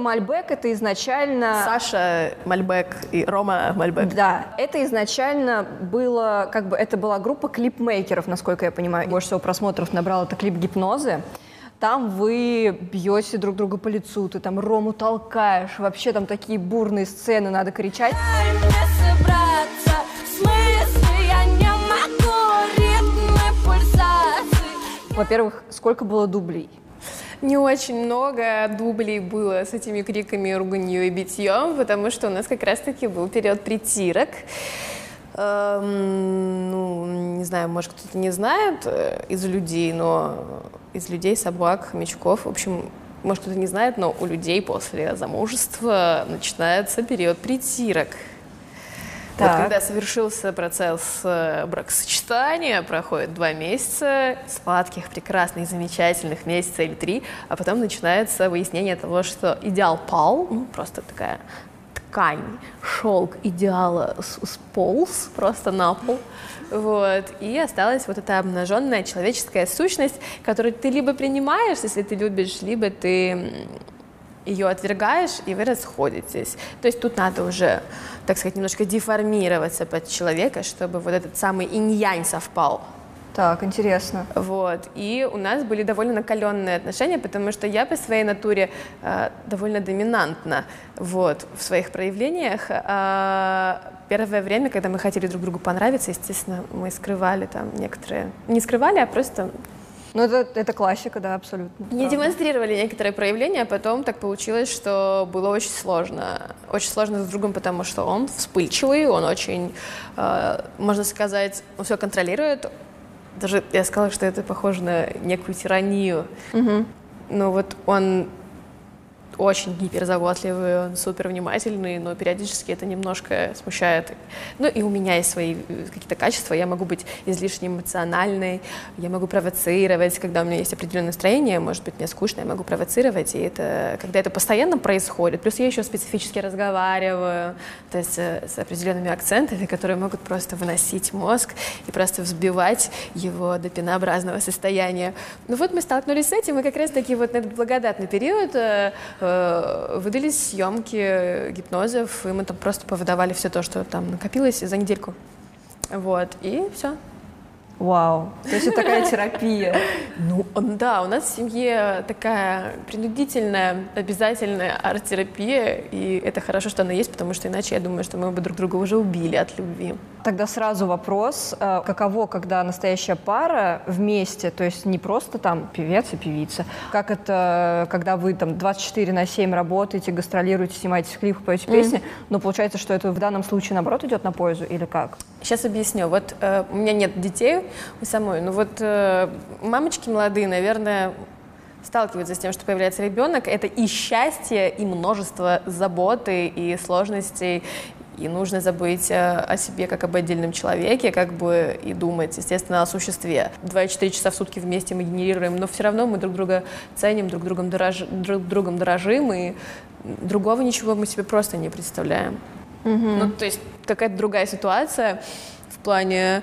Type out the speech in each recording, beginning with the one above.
Мальбек это изначально... Саша Мальбек и Рома Мальбек. Да, это изначально было, как бы, это была группа клипмейкеров, насколько я понимаю. Больше всего просмотров набрал это клип «Гипнозы». Там вы бьете друг друга по лицу, ты там Рому толкаешь, вообще там такие бурные сцены, надо кричать. Во-первых, сколько было дублей? Не очень много дублей было с этими криками, руганью и битьем, потому что у нас как раз-таки был период притирок. Эм, ну, не знаю, может, кто-то не знает э, из людей, но из людей, собак, хомячков, в общем, может, кто-то не знает, но у людей после замужества начинается период притирок. Так. Вот когда совершился процесс э, бракосочетания, проходит два месяца, сладких, прекрасных, замечательных месяца или три, а потом начинается выяснение того, что идеал пал, ну, просто такая ткань, шелк идеала сполз просто на пол, вот, и осталась вот эта обнаженная человеческая сущность, которую ты либо принимаешь, если ты любишь, либо ты ее отвергаешь, и вы расходитесь. То есть тут надо уже, так сказать, немножко деформироваться под человека, чтобы вот этот самый инь-янь совпал. Так, интересно. Вот. И у нас были довольно накаленные отношения, потому что я по своей натуре э, довольно доминантна вот, в своих проявлениях. А первое время, когда мы хотели друг другу понравиться, естественно, мы скрывали там некоторые... Не скрывали, а просто ну, это, это классика, да, абсолютно. Не правда. демонстрировали некоторые проявления, а потом так получилось, что было очень сложно. Очень сложно с другом, потому что он вспыльчивый, он очень, э, можно сказать, он все контролирует. Даже я сказала, что это похоже на некую тиранию. Угу. Но вот он очень гиперзаботливый, он супер внимательный, но периодически это немножко смущает. Ну и у меня есть свои э, какие-то качества, я могу быть излишне эмоциональной, я могу провоцировать, когда у меня есть определенное настроение, может быть, мне скучно, я могу провоцировать, и это, когда это постоянно происходит, плюс я еще специфически разговариваю, то есть э, с определенными акцентами, которые могут просто выносить мозг и просто взбивать его до пенообразного состояния. Ну вот мы столкнулись с этим, и как раз-таки вот на этот благодатный период э, выдались съемки гипнозов, и мы там просто повыдавали все то, что там накопилось за недельку. Вот, и все. Вау, то есть это такая терапия. Ну, да, у нас в семье такая принудительная, обязательная арт-терапия, и это хорошо, что она есть, потому что иначе я думаю, что мы бы друг друга уже убили от любви. Тогда сразу вопрос, э, каково, когда настоящая пара вместе, то есть не просто там певец и певица, как это, когда вы там 24 на 7 работаете, гастролируете, снимаете клипы, поете mm-hmm. песни, но получается, что это в данном случае наоборот идет на пользу или как? Сейчас объясню. Вот э, у меня нет детей у самой, но вот э, мамочки молодые, наверное, сталкиваются с тем, что появляется ребенок, это и счастье, и множество заботы, и сложностей, и нужно забыть э, о себе как об отдельном человеке, как бы и думать, естественно, о существе. 2-4 часа в сутки вместе мы генерируем, но все равно мы друг друга ценим, друг другом, дорож... друг другом дорожим, и другого ничего мы себе просто не представляем. Угу. Ну, то есть какая-то другая ситуация в плане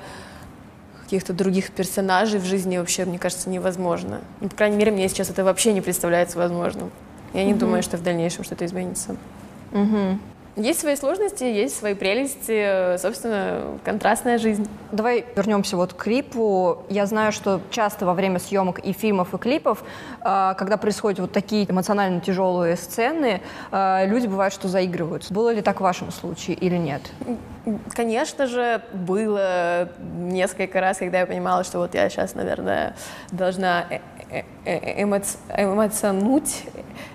каких-то других персонажей в жизни вообще, мне кажется, невозможно. Ну, по крайней мере, мне сейчас это вообще не представляется возможным. Я не угу. думаю, что в дальнейшем что-то изменится. Угу. Есть свои сложности, есть свои прелести, собственно, контрастная жизнь. Давай вернемся вот к клипу. Я знаю, что часто во время съемок и фильмов, и клипов, а, когда происходят вот такие эмоционально тяжелые сцены, а, люди бывают, что заигрываются. Было ли так в вашем случае или нет? Конечно же, было несколько раз, когда я понимала, что вот я сейчас, наверное, должна э, э, э, эмоци... эмоционуть,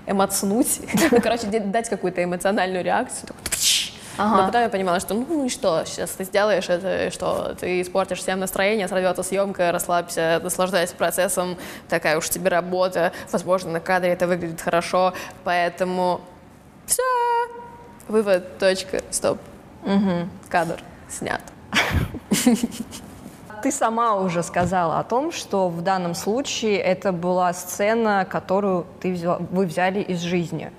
эмоцнуть, ну, короче, дать какую-то эмоциональную реакцию. Ага. Но потом я понимала, что ну, и что, сейчас ты сделаешь это, что ты испортишь всем настроение, сорвется съемка, расслабься, наслаждайся процессом, такая уж тебе работа, возможно, на кадре это выглядит хорошо, поэтому все, вывод, точка, стоп. Угу. Кадр снят. Ты сама уже сказала о том, что в данном случае это была сцена, которую ты взяла, вы взяли из жизни.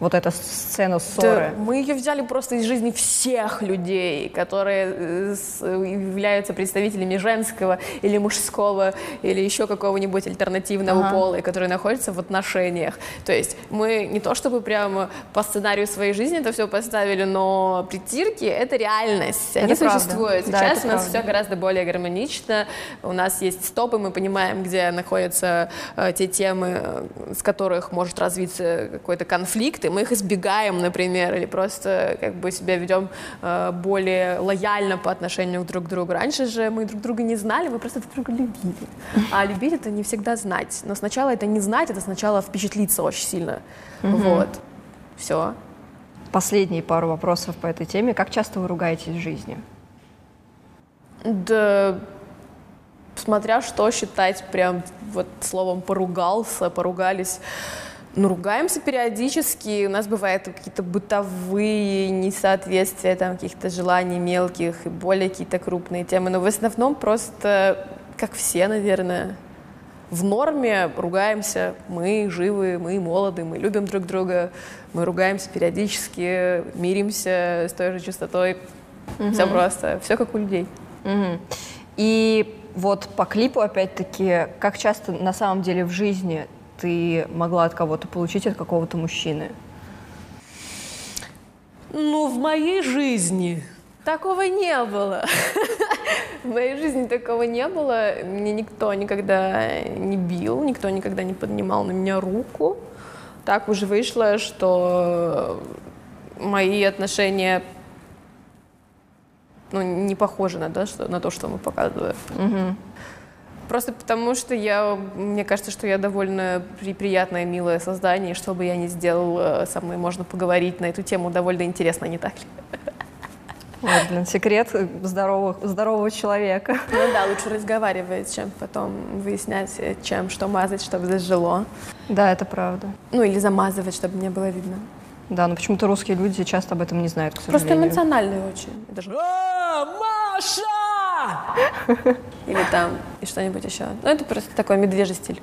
Вот эта сцена ссоры? Да, мы ее взяли просто из жизни всех людей, которые э, являются представителями женского или мужского или еще какого-нибудь альтернативного ага. пола, и которые находятся в отношениях. То есть мы не то чтобы прямо по сценарию своей жизни это все поставили, но притирки — это реальность, они это существуют. Правда. Сейчас да, у нас правда. все гораздо более гармонично, у нас есть стопы, мы понимаем, где находятся э, те темы, э, с которых может развиться какой-то конфликт, конфликты, мы их избегаем, например, или просто как бы себя ведем э, более лояльно по отношению друг к другу. Раньше же мы друг друга не знали, мы просто друг друга любили. А любить это не всегда знать. Но сначала это не знать, это сначала впечатлиться очень сильно. Угу. Вот. Все. Последние пару вопросов по этой теме. Как часто вы ругаетесь в жизни? Да смотря что считать прям вот словом поругался, поругались ну, ругаемся периодически, у нас бывают какие-то бытовые несоответствия, там, каких-то желаний мелких и более какие-то крупные темы, но в основном просто, как все, наверное, в норме ругаемся, мы живы, мы молоды, мы любим друг друга, мы ругаемся периодически, миримся с той же частотой, угу. все просто, все как у людей. Угу. И вот по клипу, опять-таки, как часто на самом деле в жизни ты могла от кого-то получить, от какого-то мужчины? Ну, в моей жизни такого не было. В моей жизни такого не было. Мне никто никогда не бил, никто никогда не поднимал на меня руку. Так уже вышло, что мои отношения ну, не похожи на, да, что, на то, что мы показываем. Угу. Просто потому, что я, мне кажется, что я довольно при, приятное, милое создание, что бы я ни сделал, э, со мной можно поговорить на эту тему довольно интересно, не так ли? Вот, блин, секрет здорового, здорового человека. Ну да, лучше разговаривать, чем потом выяснять, э, чем что мазать, чтобы зажило. Да, это правда. Ну или замазывать, чтобы не было видно. Да, но почему-то русские люди часто об этом не знают, к сожалению. Просто эмоциональные очень. Даже... А, Маша! Или там, и что-нибудь еще. Ну, это просто такой медвежий стиль.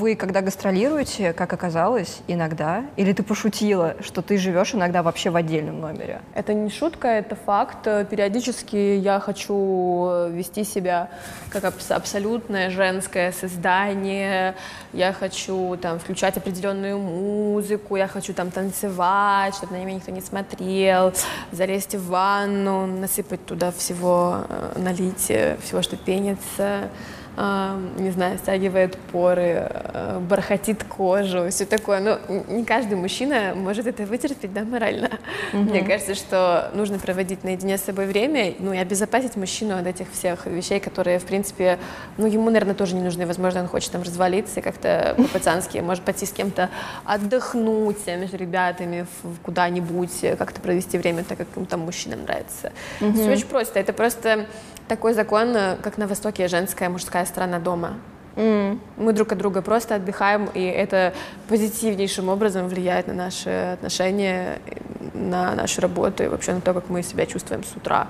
Вы, когда гастролируете, как оказалось, иногда, или ты пошутила, что ты живешь иногда вообще в отдельном номере? Это не шутка, это факт. Периодически я хочу вести себя как абсолютное женское создание. Я хочу там включать определенную музыку, я хочу там танцевать, чтобы на меня никто не смотрел, залезть в ванну, насыпать туда всего, э, налить э, всего, что пенится не знаю, стягивает поры, э, бархатит кожу, все такое. Но не каждый мужчина может это вытерпеть, да, морально. Угу. Мне кажется, что нужно проводить наедине с собой время, ну и обезопасить мужчину от этих всех вещей, которые, в принципе, ну ему, наверное, тоже не нужны. Возможно, он хочет там развалиться и как-то по-пацански, может пойти с кем-то отдохнуть между ребятами куда-нибудь, как-то провести время так, как им там мужчинам нравится. Угу. Все очень просто. Это просто такой закон, э, как на Востоке женская, мужская сторона дома. Mm. Мы друг от друга просто отдыхаем, и это позитивнейшим образом влияет на наши отношения, на нашу работу и вообще на то, как мы себя чувствуем с утра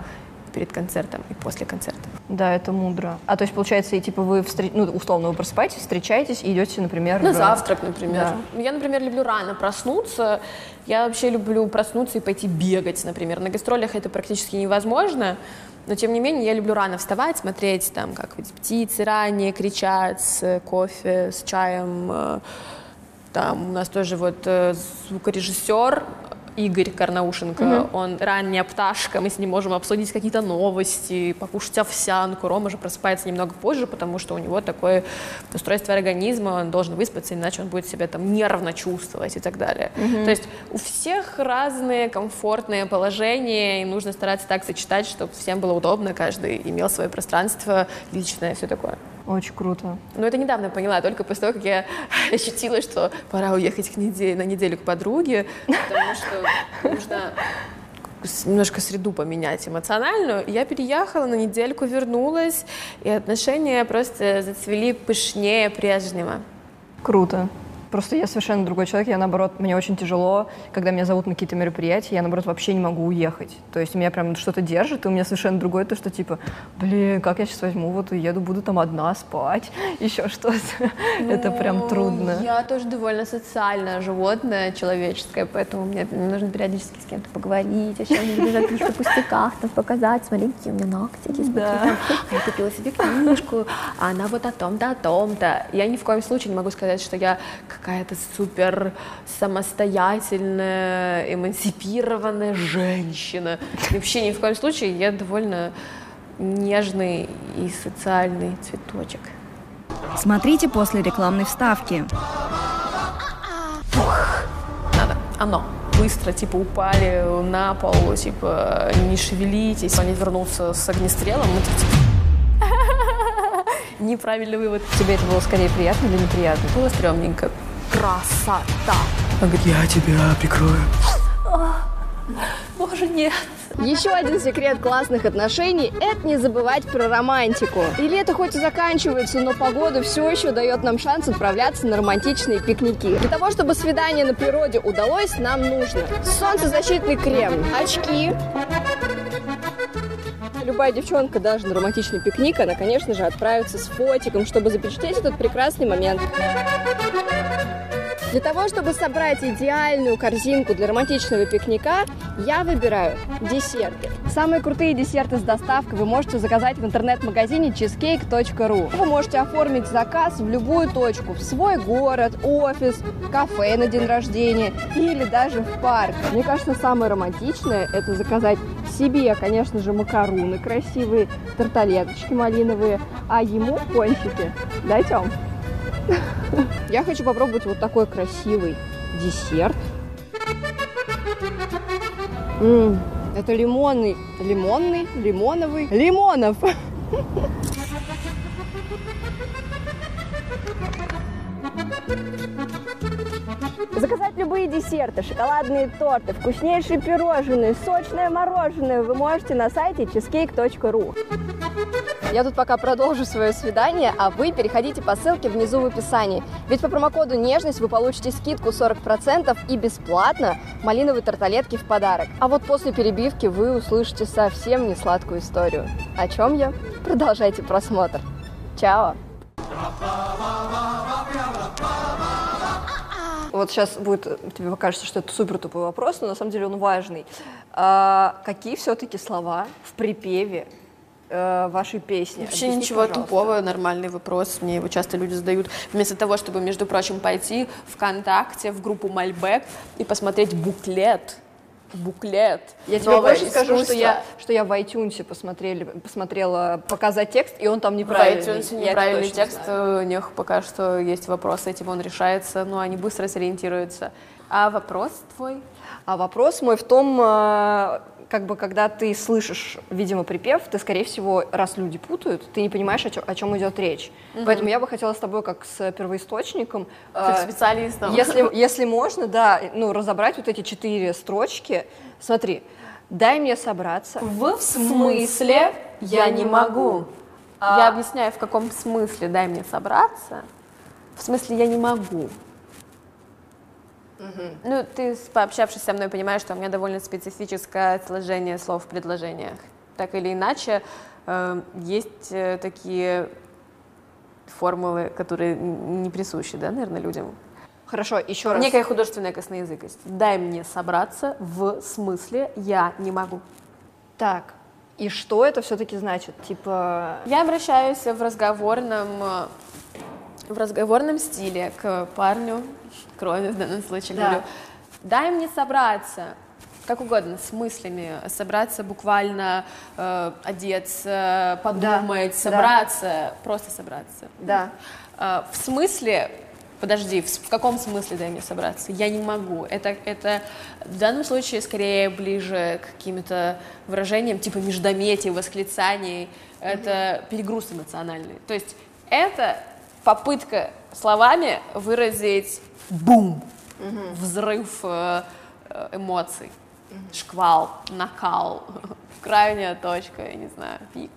перед концертом и после концерта. Да, это мудро. А то есть, получается, и типа вы, встр... ну, условно, вы просыпаетесь, встречаетесь и идете, например... На в... завтрак, например. Да. Я, например, люблю рано проснуться. Я вообще люблю проснуться и пойти бегать, например. На гастролях это практически невозможно, но, тем не менее, я люблю рано вставать, смотреть, там, как птицы ранее кричат с кофе, с чаем. Э, там у нас тоже вот э, звукорежиссер Игорь Карнаушенко, угу. он ранняя пташка, мы с ним можем обсудить какие-то новости, покушать овсянку. Рома же просыпается немного позже, потому что у него такое устройство организма, он должен выспаться, иначе он будет себя там нервно чувствовать и так далее. Угу. То есть у всех разные комфортные положения, и нужно стараться так сочетать, чтобы всем было удобно, каждый имел свое пространство личное, все такое. Очень круто. Но это недавно поняла, только после того, как я ощутила, что пора уехать к неделе, на неделю к подруге, потому что нужно немножко среду поменять эмоциональную. Я переехала на недельку, вернулась, и отношения просто зацвели пышнее прежнего. Круто. Просто я совершенно другой человек, я наоборот, мне очень тяжело, когда меня зовут на какие-то мероприятия, я наоборот вообще не могу уехать. То есть меня прям что-то держит, и у меня совершенно другое то, что типа, блин, как я сейчас возьму, вот уеду, буду там одна спать, еще что-то. Это прям Ну, трудно. Я тоже довольно социальное животное, человеческое, поэтому мне нужно периодически с кем-то поговорить, о чем-нибудь, о каких-то пустяках, там, показать, смотри, какие у меня ногтики, смотри, Да. там, я купила себе книжку, а она вот о том-то, о том-то. Я ни в коем случае не могу сказать, что я какая-то супер самостоятельная, эмансипированная женщина. И вообще ни в коем случае я довольно нежный и социальный цветочек. Смотрите после рекламной вставки. надо. Оно. Быстро, типа, упали на пол, типа, не шевелитесь. Они вернулся с огнестрелом, мы типа, Неправильный вывод. Тебе это было скорее приятно или неприятно? Было стрёмненько. Красота. Говорит, я тебя прикрою. Боже, нет. Еще один секрет классных отношений – это не забывать про романтику. И лето хоть и заканчивается, но погода все еще дает нам шанс отправляться на романтичные пикники. Для того, чтобы свидание на природе удалось, нам нужно солнцезащитный крем, очки, Любая девчонка даже на романтичный пикник, она, конечно же, отправится с фотиком, чтобы запечатлеть этот прекрасный момент. Для того, чтобы собрать идеальную корзинку для романтичного пикника, я выбираю десерты. Самые крутые десерты с доставкой вы можете заказать в интернет-магазине cheesecake.ru. Вы можете оформить заказ в любую точку, в свой город, офис, кафе на день рождения или даже в парк. Мне кажется, самое романтичное – это заказать себе, конечно же, макаруны красивые, тарталеточки малиновые, а ему пончики. Да, Тём? Я хочу попробовать вот такой красивый десерт. М, это лимонный, лимонный, лимоновый, лимонов. Заказать любые десерты, шоколадные торты, вкуснейшие пирожные, сочное мороженое вы можете на сайте cheesecake.ru. Я тут пока продолжу свое свидание, а вы переходите по ссылке внизу в описании. Ведь по промокоду «Нежность» вы получите скидку 40% и бесплатно малиновые тарталетки в подарок. А вот после перебивки вы услышите совсем не сладкую историю. О чем я? Продолжайте просмотр. Чао! Вот сейчас будет, тебе покажется, что это супер тупой вопрос, но на самом деле он важный. А, какие все-таки слова в припеве э, вашей песни? Вообще Объясните, ничего пожалуйста. тупого, нормальный вопрос. Мне его часто люди задают. Вместо того, чтобы, между прочим, пойти ВКонтакте в группу Мальбек и посмотреть буклет. Буклет. Я тебе Новое больше скажу, что искусство. я, что я в iTunes посмотрели, посмотрела показать текст, и он там В неправильный. iTunes Я это неправильный точно текст, знаю. у них пока что есть вопрос, с этим он решается, но они быстро сориентируются. А вопрос твой? А вопрос мой в том, э, как бы, когда ты слышишь, видимо, припев, ты, скорее всего, раз люди путают, ты не понимаешь, о чем, о чем идет речь. Поэтому я бы хотела с тобой, как с первоисточником, Как э, специалистом. если, если можно, да, ну, разобрать вот эти четыре строчки. Смотри, дай мне собраться. В смысле я не могу? Я объясняю, в каком смысле дай мне собраться. В смысле я не могу. Ну, ты, пообщавшись со мной, понимаешь, что у меня довольно специфическое сложение слов в предложениях. Так или иначе, э, есть э, такие формулы, которые не присущи, да, наверное, людям. Хорошо, еще раз. Некая художественная косноязыкость. Дай мне собраться в смысле я не могу. Так, и что это все-таки значит? Типа, Я обращаюсь в разговорном, э, в разговорном стиле к парню, к Роме в данном случае Да. говорю, дай мне собраться, как угодно, с мыслями, собраться буквально, э, одеться, подумать, да. собраться, просто собраться. да. Э, в смысле, подожди, в, в каком смысле дай мне собраться? Я не могу. Это, это в данном случае скорее ближе к каким-то выражениям типа междометий, восклицаний. Это перегруз эмоциональный. То есть это попытка словами выразить бум, взрыв э, э, эмоций, шквал, накал, крайняя точка, я не знаю, пик.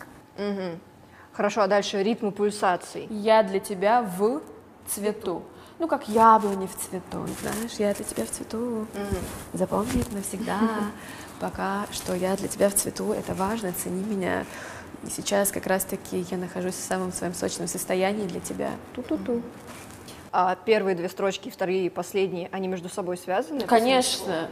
Хорошо, а дальше ритмы пульсаций. Я для тебя в цвету. ну, как яблони в цвету, знаешь, я для тебя в цвету. Запомни это навсегда, пока что я для тебя в цвету, это важно, цени меня. И сейчас как раз-таки я нахожусь в самом своем сочном состоянии для тебя. Ту-ту-ту. А первые две строчки, вторые и последние, они между собой связаны? Конечно.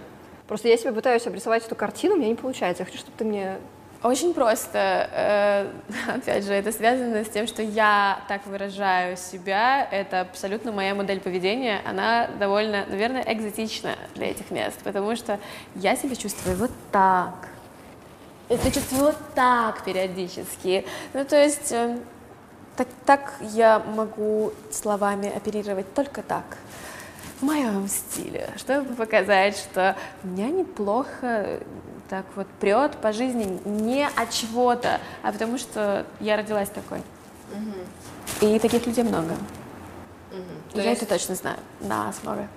Просто я себе пытаюсь обрисовать эту картину, у меня не получается. Я хочу, чтобы ты мне... Очень просто. Э, Опять же, это связано с тем, что я так выражаю себя. Это абсолютно моя модель поведения. Она довольно, наверное, экзотична для этих мест, потому что я себя чувствую вот так. Это чувствую вот так периодически. Ну, то есть э, так, так я могу словами оперировать только так в моем стиле, чтобы показать, что меня неплохо так вот прет по жизни не от чего-то, а потому что я родилась такой. И таких людей много. И я есть- это точно знаю. Нас много.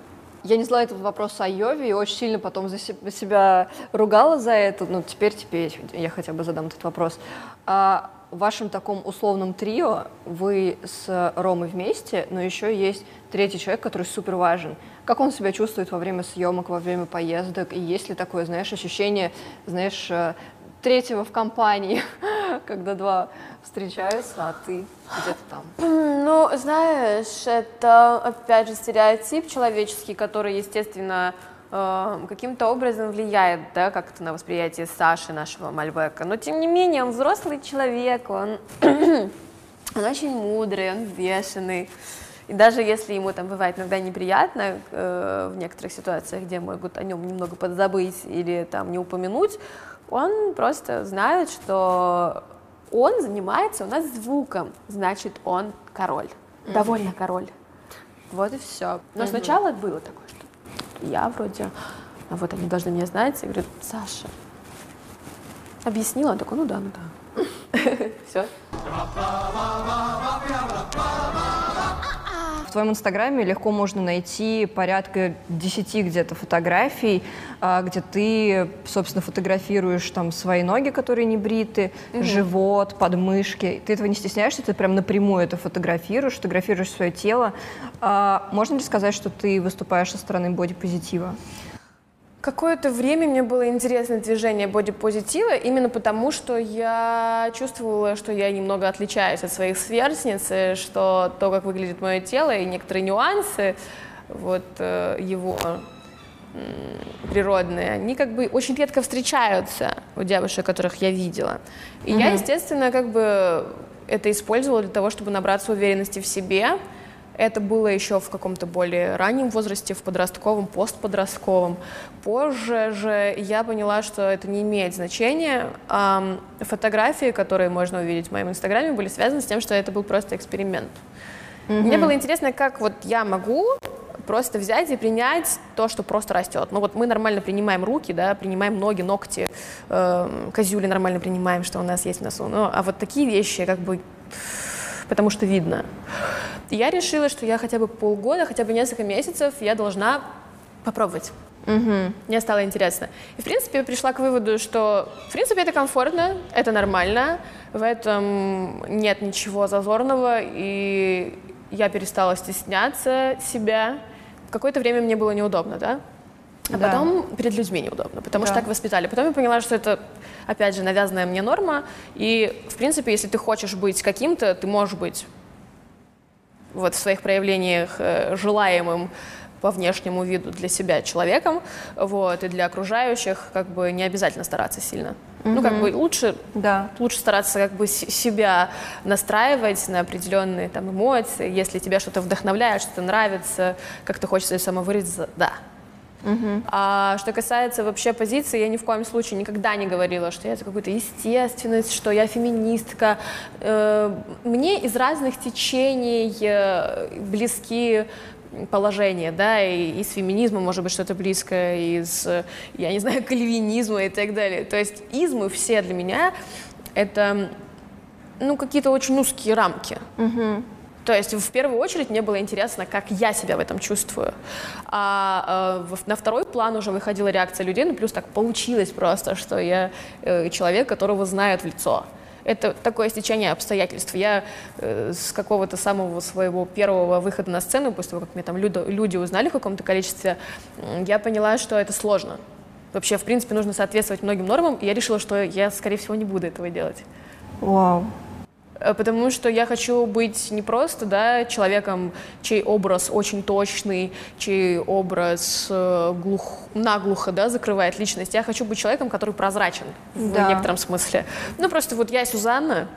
Я не знала этот вопрос о Йове и очень сильно потом за се- себя ругала за это. Ну, теперь, теперь я хотя бы задам этот вопрос. А в вашем таком условном трио вы с Ромой вместе, но еще есть третий человек, который супер важен. Как он себя чувствует во время съемок, во время поездок? И есть ли такое, знаешь, ощущение, знаешь, э, третьего в компании, когда два встречаются, а ты где-то там? Ну, знаешь, это, опять же, стереотип человеческий, который, естественно, э, каким-то образом влияет, да, как-то на восприятие Саши, нашего Мальбека. Но, тем не менее, он взрослый человек, он, он очень мудрый, он взвешенный. И даже если ему там бывает иногда неприятно э, в некоторых ситуациях, где могут о нем немного подзабыть или там не упомянуть, он просто знает, что он занимается у нас звуком, значит, он король, довольно король. Вот и все. Но сначала было такое, что я вроде, а вот они должны меня знать, я говорю, Саша, объяснила, он такой, ну да, ну да. Все. В твоем инстаграме легко можно найти порядка 10 где-то фотографий, а, где ты, собственно, фотографируешь там свои ноги, которые не бриты, живот, подмышки. Ты этого не стесняешься, ты прям напрямую это фотографируешь, фотографируешь свое тело. А, Можно ли сказать, что ты выступаешь со стороны бодипозитива? Какое-то время мне было интересно движение бодипозитива, именно потому, что я чувствовала, что я немного отличаюсь от своих сверстниц, и что то, как выглядит мое тело, и некоторые нюансы вот, э, его природные, они как бы очень редко встречаются у девушек, которых я видела. И я, естественно, как бы это использовала для того, чтобы набраться уверенности в себе, это было еще в каком-то более раннем возрасте, в подростковом, постподростковом. Позже же я поняла, что это не имеет значения. Фотографии, которые можно увидеть в моем инстаграме, были связаны с тем, что это был просто эксперимент. Мне было интересно, как вот я могу просто взять и принять то, что просто растет. Ну вот мы нормально принимаем руки, да, принимаем ноги, ногти, эм, козюли нормально принимаем, что у нас есть в носу. Ну, а вот такие вещи как бы потому что видно. Я решила, что я хотя бы полгода, хотя бы несколько месяцев я должна попробовать. Мне стало интересно. И, в принципе, я пришла к выводу, что, в принципе, это комфортно, это нормально, в этом нет ничего зазорного, и я перестала стесняться себя. Какое-то время мне было неудобно, да? А Да. потом перед людьми неудобно, потому что Да. так воспитали. Потом я поняла, что это, опять же, навязанная мне норма. И, в принципе, если ты хочешь быть каким-то, ты можешь быть вот в своих проявлениях э, желаемым по внешнему виду для себя человеком, вот, и для окружающих как бы не обязательно стараться сильно. Ну, как бы лучше Да. лучше стараться как бы себя настраивать на определенные там эмоции, если тебя что-то вдохновляет, что-то нравится, как-то хочется самовыразиться, да. А что касается вообще позиции, я ни в коем случае никогда не говорила, что я за какую-то естественность, что я феминистка. Э, Мне из разных течений э, близки положения, да, и из феминизма может быть что-то близкое, из, я не знаю, кальвинизма и так далее. То есть измы все для меня это, ну, какие-то очень узкие рамки. То есть в первую очередь мне было интересно, как я себя в этом чувствую. А э, на второй план уже выходила реакция людей, ну плюс так получилось просто, что я э, человек, которого знают в лицо. Это такое стечение обстоятельств. Я э, с какого-то самого своего первого выхода на сцену, после того, как меня там люди, люди узнали в каком-то количестве, я поняла, что это сложно. Вообще, в принципе, нужно соответствовать многим нормам, и я решила, что я, скорее всего, не буду этого делать. Вау. Э, потому что я хочу быть не просто да, человеком, чей образ очень точный, чей образ э, глух, наглухо да, закрывает личность. Я хочу быть человеком, который прозрачен да. в некотором смысле. Ну, просто вот я Сюзанна,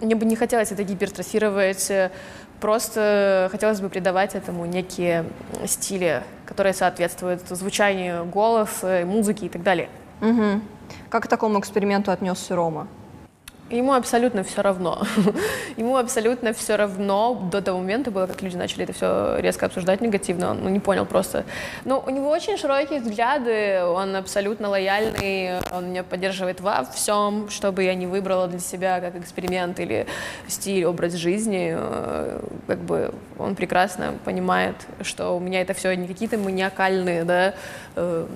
мне бы не хотелось это гипертрофировать, э, просто хотелось бы придавать этому некие стили, которые соответствуют звучанию голоса, музыки и так далее. Угу. Как к такому эксперименту отнесся Рома? Ему абсолютно все равно. Ему абсолютно все равно до того момента было, как люди начали это все резко обсуждать негативно. Он ну, не понял просто. Но у него очень широкие взгляды, он абсолютно лояльный, он меня поддерживает во всем, что бы я не выбрала для себя как эксперимент или стиль, образ жизни. Э, как бы он прекрасно понимает, что у меня это все не какие-то маниакальные, да, э,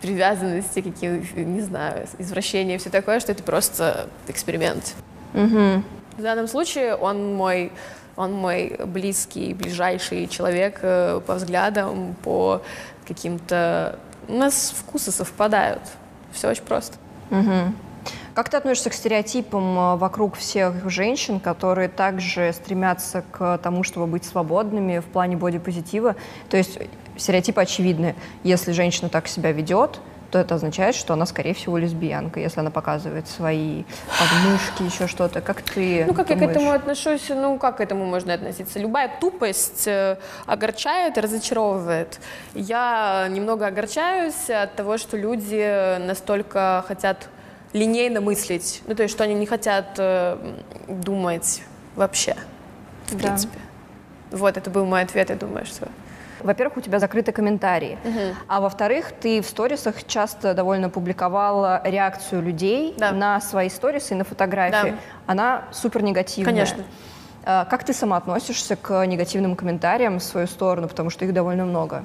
привязанности, какие, не знаю, извращения, все такое, что это просто эксперимент. Угу. В данном случае он мой, он мой близкий, ближайший человек э, по взглядам, по каким-то... У нас вкусы совпадают. Все очень просто. Угу. Как ты относишься к стереотипам э, вокруг всех женщин, которые также стремятся к тому, чтобы быть свободными в плане бодипозитива? То есть стереотипы очевидны. Если женщина так себя ведет, то это означает, что она, скорее всего, лесбиянка, если она показывает свои подмышки, еще что-то. Как ты Ну, как думаешь? я к этому отношусь? Ну, как к этому можно относиться? Любая тупость э, огорчает разочаровывает. Я немного огорчаюсь от того, что люди настолько хотят линейно мыслить. Ну, то есть, что они не хотят э, думать вообще, в да. принципе. Вот, это был мой ответ, я думаю, что... Во-первых, у тебя закрыты комментарии, угу. а во-вторых, ты в сторисах часто довольно публиковала реакцию людей да. на свои сторисы и на фотографии. Да. Она супер негативная. Конечно. А, как ты сама относишься к негативным комментариям в свою сторону, потому что их довольно много?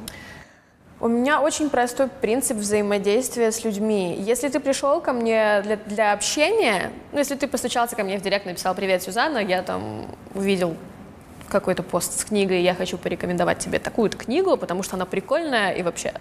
У меня очень простой принцип взаимодействия с людьми. Если ты пришел ко мне для, для общения, ну, если ты постучался ко мне в директ, написал «Привет, Сюзанна», я там увидел какой-то пост с книгой, я хочу порекомендовать тебе такую-то книгу, потому что она прикольная и вообще.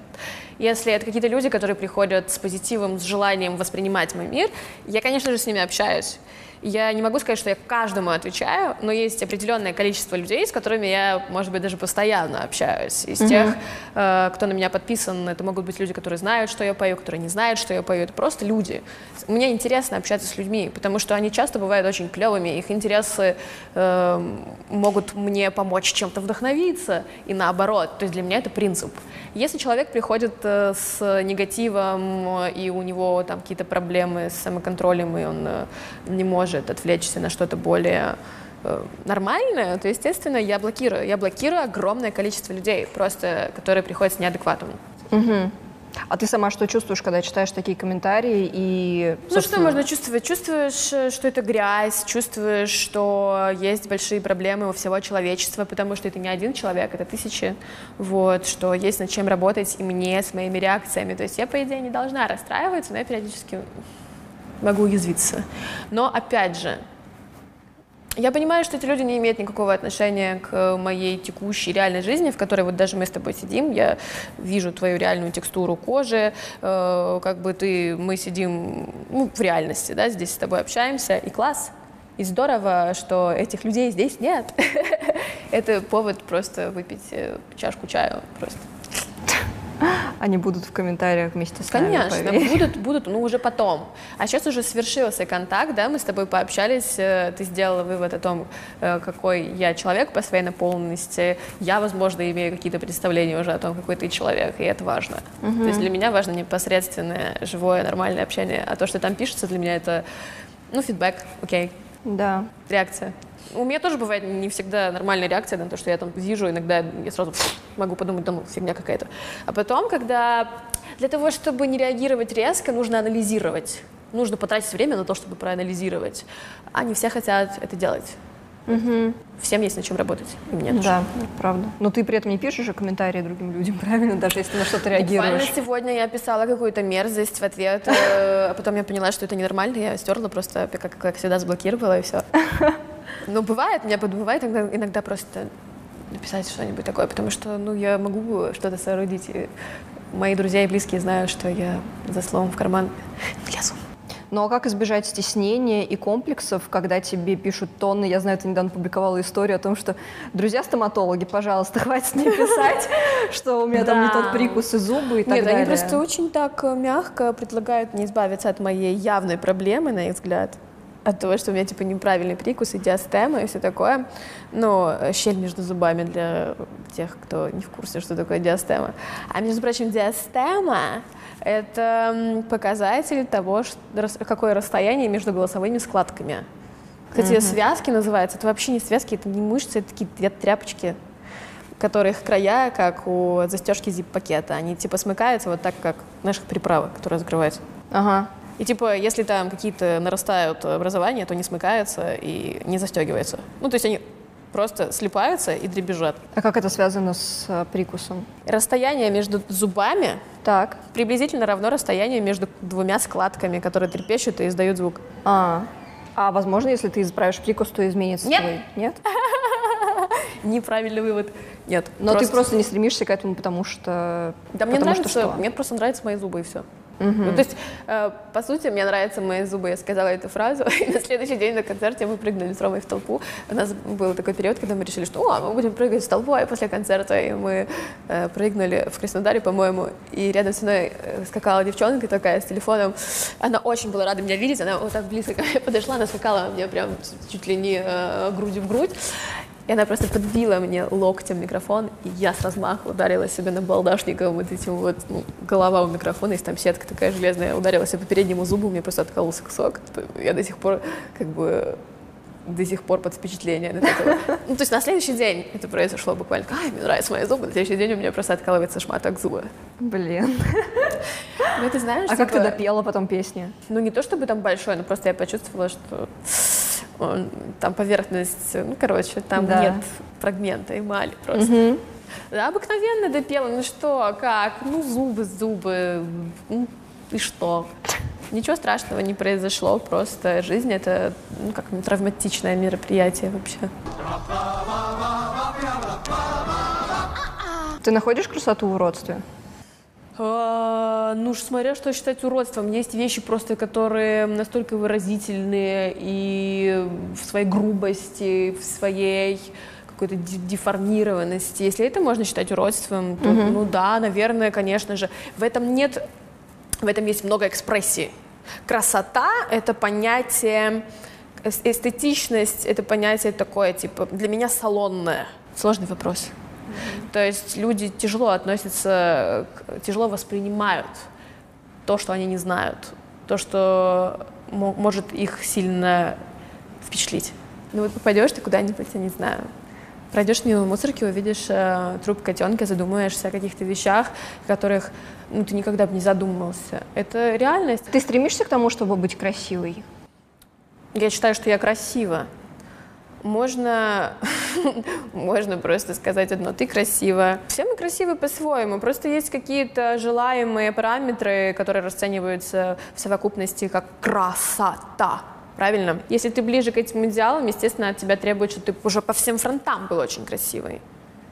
Если это какие-то люди, которые приходят с позитивом, с желанием воспринимать мой мир, я, конечно же, с ними общаюсь. Я не могу сказать, что я каждому отвечаю, но есть определенное количество людей, с которыми я, может быть, даже постоянно общаюсь. Из mm-hmm. тех, э, кто на меня подписан, это могут быть люди, которые знают, что я пою, которые не знают, что я пою. Это просто люди. Мне интересно общаться с людьми, потому что они часто бывают очень клевыми, их интересы э, могут мне помочь чем-то вдохновиться, и наоборот. То есть для меня это принцип. Если человек приходит э, с негативом, и у него там какие-то проблемы с самоконтролем, и он э, не может отвлечься на что-то более э, нормальное, то, естественно, я блокирую. Я блокирую огромное количество людей, просто которые приходят с неадекватом. Угу. А ты сама что чувствуешь, когда читаешь такие комментарии и... Собственно... Ну что можно чувствовать? Чувствуешь, что это грязь, чувствуешь, что есть большие проблемы у всего человечества, потому что это не один человек, это тысячи, вот, что есть над чем работать и мне с моими реакциями. То есть я, по идее, не должна расстраиваться, но я периодически могу уязвиться. Но, опять же, я понимаю, что эти люди не имеют никакого отношения к моей текущей реальной жизни, в которой вот даже мы с тобой сидим, я вижу твою реальную текстуру кожи, э, как бы ты, мы сидим ну, в реальности, да, здесь с тобой общаемся, и класс, и здорово, что этих людей здесь нет. Это повод просто выпить э, чашку чаю просто. Они будут в комментариях вместе с Конечно, нами, будут, будут, ну уже потом. А сейчас уже свершился контакт, да, мы с тобой пообщались, э, ты сделала вывод о том, э, какой я человек по своей наполненности. Я, возможно, имею какие-то представления уже о том, какой ты человек, и это важно. Угу. То есть для меня важно непосредственное, живое, нормальное общение, а то, что там пишется, для меня это, ну, фидбэк, окей. Да. Реакция. У меня тоже бывает не всегда нормальная реакция на то, что я там вижу, иногда я сразу могу подумать, ну, фигня какая-то. А потом, когда для того, чтобы не реагировать резко, нужно анализировать. Нужно потратить время на то, чтобы проанализировать. А не все хотят это делать. Всем есть над чем работать. И мне тоже. Да, правда. Но ты при этом не пишешь же комментарии другим людям, правильно? Даже если на что-то Буквально реагируешь. сегодня я писала какую-то мерзость в ответ, э, а потом я поняла, что это ненормально, я стерла просто, как, как всегда, заблокировала и все. Но бывает, у меня бывает иногда, иногда просто написать что-нибудь такое, потому что, ну, я могу что-то соорудить. и мои друзья и близкие знают, что я за словом в карман не лезу. Но как избежать стеснения и комплексов, когда тебе пишут тонны? Я знаю, ты недавно публиковала историю о том, что друзья-стоматологи, пожалуйста, хватит мне писать, что у меня там не тот прикус и зубы и так Нет, далее. они просто очень так э, мягко предлагают мне избавиться от моей явной проблемы, на их взгляд. От того, что у меня типа неправильный прикус и диастема и все такое. Э, щель между зубами для тех, кто не в курсе, что такое диастема. А между прочим, диастема — это показатель того, рас- какое расстояние между голосовыми складками. Кстати, связки называются. Это вообще не связки, это не мышцы, это такие тря- тряпочки которых края, как у застежки зип-пакета, они типа смыкаются вот так, как наших приправок, которые закрываются. Ага. И типа, если там какие-то нарастают образования, то не смыкаются и не застегиваются. Ну, то есть они просто слипаются и дребезжат. А как это связано с э, прикусом? Расстояние между зубами Так. приблизительно равно расстоянию между двумя складками, которые трепещут и издают звук. А. А возможно, если ты исправишь прикус, то изменится Нет. твой? Нет? Неправильный вывод. Нет. Но ты просто не стремишься к этому, потому что... Да мне потому нравится, что что? мне просто нравятся мои зубы и все. Ну, то есть, э, по сути, мне нравятся мои зубы. Я сказала эту фразу, и на следующий день на концерте мы прыгнули с Ромой в толпу. У нас был такой период, когда мы решили, что о, мы будем прыгать в толпу, и после концерта и мы э, прыгнули в Краснодаре, по-моему, и рядом со мной э, скакала девчонка такая с телефоном. Она очень была рада меня видеть, она вот так близко ко мне подошла, она скакала мне прям чуть ли не э, грудью в грудь. И она просто подбила мне локтем микрофон, и я с размаху ударила себя на балдашником вот этим вот, ну, голова у микрофона, есть там сетка такая железная, ударила себя по переднему зубу, меня просто откололся кусок. Я до сих пор как бы до сих пор под впечатлением от этого. Ну, то есть на следующий день это произошло буквально. Ай, мне нравятся мои зубы. На следующий день у меня просто откалывается шматок зуба. Блин. Ну, ты знаешь, А как ты типа, допела потом песни? Ну, не то чтобы там большой, но просто я почувствовала, что он- там поверхность, ну, короче, там Да. нет фрагмента эмали просто. Да, обыкновенно допела, ну что, как, ну, зубы, зубы, ну, и что? Ничего страшного не произошло, просто жизнь — это, ну, как травматичное мероприятие вообще. Ты находишь красоту в уродстве? А, Ну, уж смотря что считать уродством. Есть вещи просто, которые настолько выразительные и в своей грубости, в своей какой-то де- деформированности. Если это можно считать уродством, то, ну да, наверное, конечно же. В этом нет, в этом есть много экспрессии. Красота — это понятие, эс- эстетичность — это понятие такое, типа, для меня салонное. Сложный вопрос. То есть люди тяжело относятся, тяжело воспринимают то, что они не знают, то, что мо- может их сильно впечатлить. Ну вот попадешь ты куда-нибудь, я не знаю, пройдешь мимо мусорки, увидишь э, труп котенка, задумаешься о каких-то вещах, которых ну, ты никогда бы не задумывался. Это реальность. Ты стремишься к тому, чтобы быть красивой? Я считаю, что я красива. Можно, можно просто сказать одно, ты красива. Все мы красивы по-своему, просто есть какие-то желаемые параметры, которые расцениваются в совокупности как красота. Правильно? Если ты ближе к этим идеалам, естественно, от тебя требует, что ты уже по всем фронтам был очень красивый.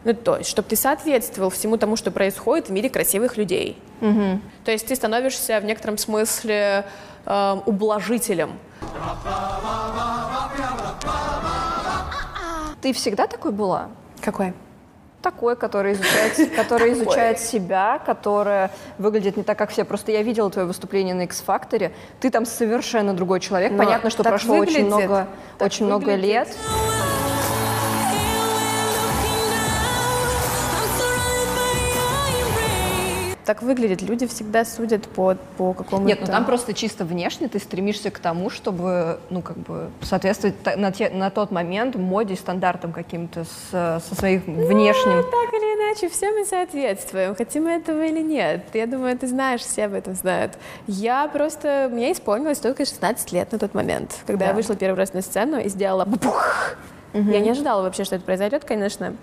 Ну, то есть, чтобы ты соответствовал всему тому, что происходит в мире красивых людей. То есть ты становишься в некотором смысле э, ублажителем Ты всегда такой была? Какой? Такой, который изучает, который изучает себя, которая выглядит не так, как все. Просто я видела твое выступление на X-Factor. Ты там совершенно другой человек. Но Понятно, что прошло очень выглядит, много, так очень много лет. Так выглядит. Люди всегда судят по, по какому-то... Нет, ну там просто чисто внешне ты стремишься к тому, чтобы, ну, как бы, соответствовать на, те- на тот момент моде и стандартам каким-то с- со своим внешним. Ну, так или иначе, все мы соответствуем, хотим мы этого или нет. Я думаю, ты знаешь, все об этом знают. Я просто... Мне исполнилось только 16 лет на тот момент, когда Да. я вышла первый раз на сцену и сделала бух Я не ожидала вообще, что это произойдет, конечно.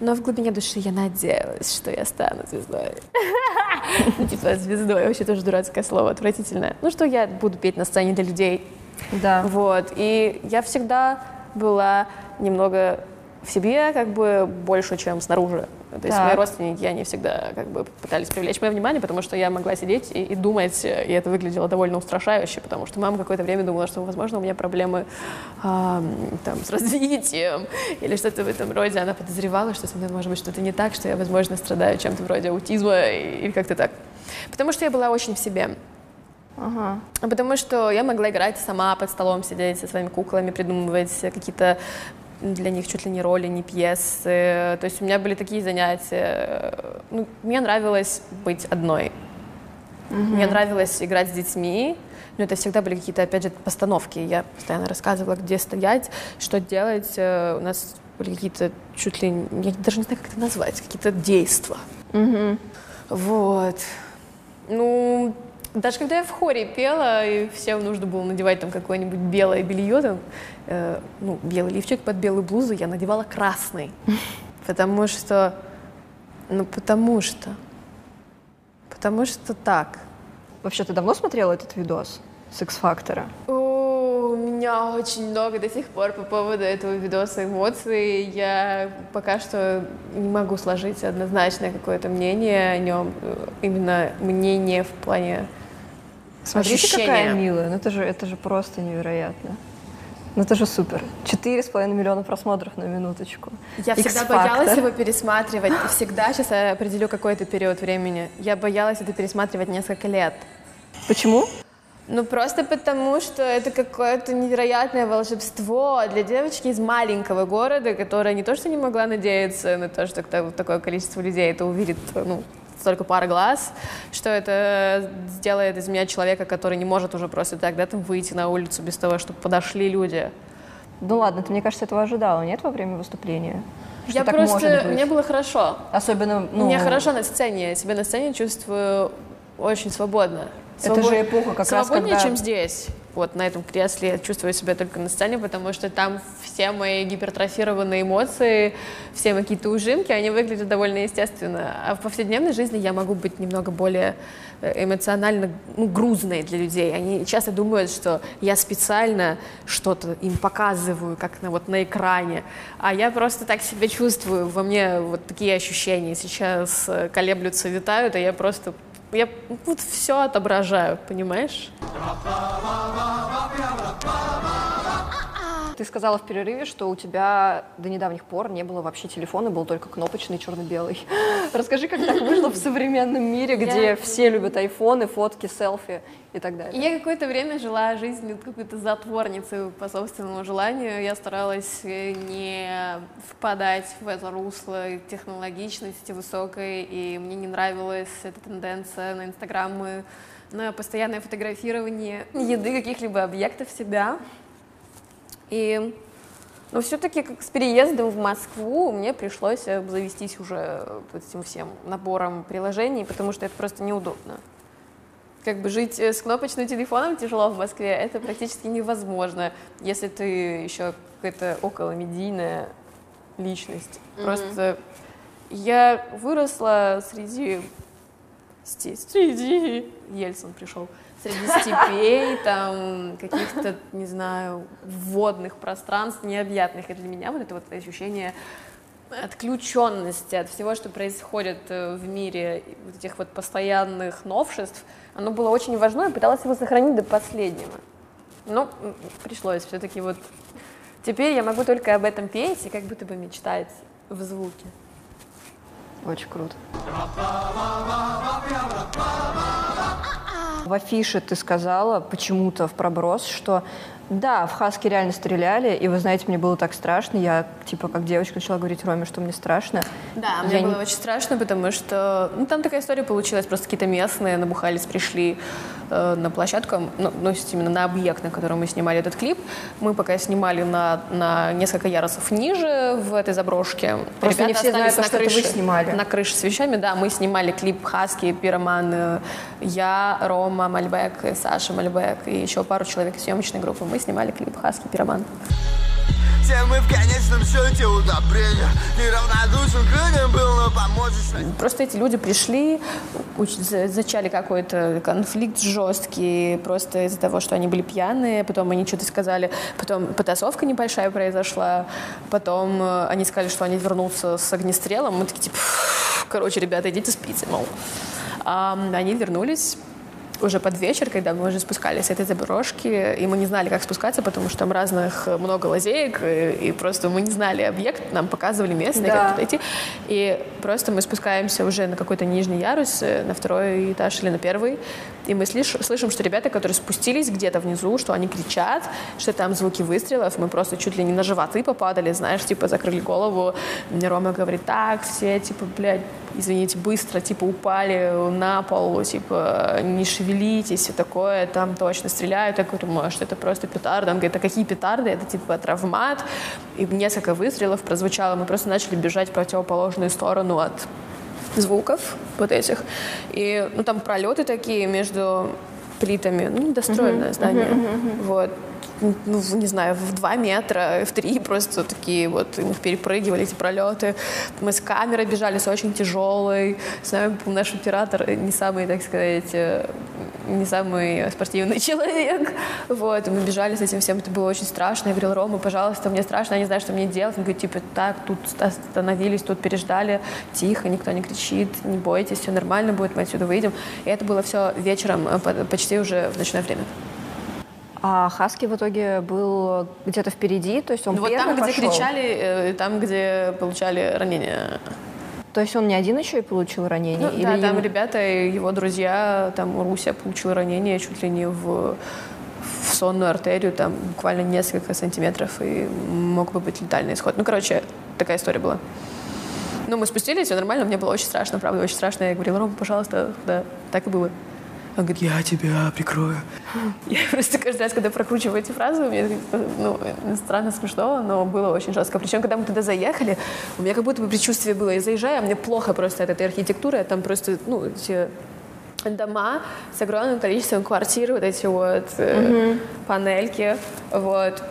Но в глубине души я надеялась, что я стану звездой. Ну, Типа звездой, вообще тоже дурацкое слово, отвратительное. Ну, что я буду петь на сцене для людей. Да. Вот. И я всегда была немного в себе, как бы больше, чем снаружи. То есть Так. мои родственники, они всегда как бы пытались привлечь мое внимание, потому что я могла сидеть и, и думать, и это выглядело довольно устрашающе, потому что мама какое-то время думала, что, возможно, у меня проблемы ам, там, с развитием или что-то в этом роде. Она подозревала, что со мной может быть что-то не так, что я, возможно, страдаю чем-то вроде аутизма или как-то так. Потому что я была очень в себе. Ага. Потому что я могла играть сама под столом, сидеть со своими куклами, придумывать какие-то для них чуть ли не роли, не пьесы. То есть у меня были такие занятия. Ну, мне нравилось быть одной. Мне нравилось играть с детьми. Но это всегда были какие-то, опять же, постановки. Я постоянно рассказывала, где стоять, что делать. Э, У нас были какие-то чуть ли... Я даже не знаю, как это назвать. Какие-то действия. Вот. Ну, даже когда я в хоре пела, и всем нужно было надевать там какое-нибудь белое белье, там, э, ну, белый лифчик под белую блузу, я надевала красный. Потому что... Ну, потому что... Потому что так. Вообще, ты давно смотрела этот видос с X-фактора? У меня очень много до сих пор по поводу этого видоса эмоций. Я пока что не могу сложить однозначное какое-то мнение о нем. Э, Именно мнение в плане Смотрите, ощущения. какая милая. Ну это же, это же просто невероятно. Ну это же супер. Четыре с половиной миллиона просмотров на минуточку. Я всегда боялась его пересматривать. И всегда, сейчас я определю какой-то период времени, я боялась это пересматривать несколько лет. Почему? Ну, просто потому, что это какое-то невероятное волшебство для девочки из маленького города, которая не то что не могла надеяться на то, что та- такое количество людей это увидит, ну, столько пара глаз, что это сделает из меня человека, который не может уже просто так, да, там выйти на улицу без того, чтобы подошли люди. Ну ладно, ты, мне кажется, этого ожидала, нет, во время выступления? Что Я просто... Мне было хорошо. Особенно, ну... Мне хорошо на сцене. Я себя на сцене чувствую очень свободно. Это же эпоха как раз, Свободнее, когда- чем здесь. Вот на этом кресле я чувствую себя только на сцене, потому что там все мои гипертрофированные эмоции, все мои какие-то ужимки, они выглядят довольно естественно. А в повседневной жизни я могу быть немного более э, эмоционально ну, грузной для людей. Они часто думают, что я специально что-то им показываю, как на, вот на экране. А я просто так себя чувствую. Во мне вот такие ощущения сейчас э, колеблются, витают, а я просто я вот все отображаю, понимаешь? Ты сказала в перерыве, что у тебя до недавних пор не было вообще телефона, был только кнопочный черно-белый. Расскажи, как так вышло в современном мире, где Я- все любят айфоны, фотки, селфи и так далее. Я какое-то время жила жизнью какой-то затворницы по собственному желанию. Я старалась э, не впадать в это русло технологичности высокой, и мне не нравилась эта тенденция на инстаграмы, на постоянное фотографирование еды каких-либо объектов себя. И но все-таки как с переездом в Москву мне пришлось э, завестись уже вот этим всем набором приложений, потому что это просто неудобно. Как бы жить э, с кнопочным телефоном тяжело в Москве, это практически невозможно, если ты еще какая-то околомедийная личность. Просто я выросла среди среди Ельцин пришел среди степей там каких-то не знаю водных пространств необъятных и для меня вот это вот ощущение отключенности от всего, что происходит э, в мире, и вот этих вот постоянных новшеств, оно было очень важно, я пыталась его сохранить до последнего. Но м, пришлось все-таки вот... Теперь я могу только об этом петь и как будто бы мечтать в звуке. Очень круто. В афише ты сказала почему-то в проброс, что да, в Хаске реально стреляли, и вы знаете, мне было так страшно. Я, типа, как девочка начала говорить Роме, что мне страшно. Да, Я мне не- было очень страшно, потому что ну, там такая история получилась, просто какие-то местные набухались, пришли э, на площадку, ну, ну, то есть именно на объект, на котором мы снимали этот клип. Мы пока снимали на, на несколько ярусов ниже в этой заброшке. Просто не все знают, то, на что это вы крыше. снимали. На крыше с вещами, да, мы снимали клип Хаски, Пироман, э, я, Рома Мальбек, Саша Мальбек и еще пару человек из съемочной группы. Мы снимали клип Хаски, Пироман. Все мы в конечном счете удобрения Неравнодушен к людям был, но поможешь Просто эти люди пришли, зачали какой-то конфликт жесткий, просто из-за того, что они были пьяные, потом они что-то сказали, потом потасовка небольшая произошла, потом э, они сказали, что они вернутся с огнестрелом, мы такие, типа, «Фу, короче, ребята, идите спите, мол. А, они вернулись уже под вечер, когда мы уже спускались с этой заброшки, и мы не знали, как спускаться, потому что там разных э, много лазеек, и, и просто мы не знали объект, нам показывали местные, Да. как туда идти. И просто мы спускаемся уже на какой-то нижний ярус, э, на второй этаж или на первый, и мы слыш- слышим, что ребята, которые спустились где-то внизу, что они кричат, что там звуки выстрелов, мы просто чуть ли не на животы попадали, знаешь, типа закрыли голову. Мне Рома говорит, так, все, типа, блядь, извините, быстро, типа, упали на пол, типа, не шевелитесь, все такое, там точно стреляют. Я говорю, может, это просто петарды. Он говорит, а какие петарды? Это, типа, травмат. И несколько выстрелов прозвучало. Мы просто начали бежать в противоположную сторону от звуков вот этих. И, ну, там пролеты такие между плитами, ну, недостроенное здание. Вот. Ну, не знаю, в два метра, в три просто такие вот, мы перепрыгивали эти пролеты. Мы с камерой бежали, с очень тяжелой. С нами был наш оператор, не самый, так сказать, э, не самый спортивный человек. Вот, мы бежали с этим всем, это было очень страшно. Я говорила, Рома, пожалуйста, мне страшно, я не знаю, что мне делать. Он говорит, типа, так, тут остановились, тут переждали, тихо, никто не кричит, не бойтесь, все нормально будет, мы отсюда выйдем. И это было все вечером, э, по- почти уже в ночное время. А Хаски в итоге был где-то впереди, то есть он Ну, вот первый там, где пошел. кричали, э, и там, где получали ранения. То есть он не один еще и получил ранение? Ну, Или да, там ему- ребята, и его друзья, там Руся получила ранение чуть ли не в, в сонную артерию, там буквально несколько сантиметров, и мог бы быть летальный исход. Ну, короче, такая история была. Ну, мы спустились, все нормально, мне было очень страшно, правда, очень страшно. Я говорила, Рома, пожалуйста, да, так и было. Он говорит, Я тебя прикрою. я просто каждый раз, когда прокручиваю эти фразы, мне ну, странно смешно, но было очень жестко. Причем, когда мы туда заехали, у меня как будто бы предчувствие было. Я заезжаю, а мне плохо просто от этой архитектуры. Там просто, ну, эти дома с огромным количеством квартир, вот эти вот э, панельки, вот.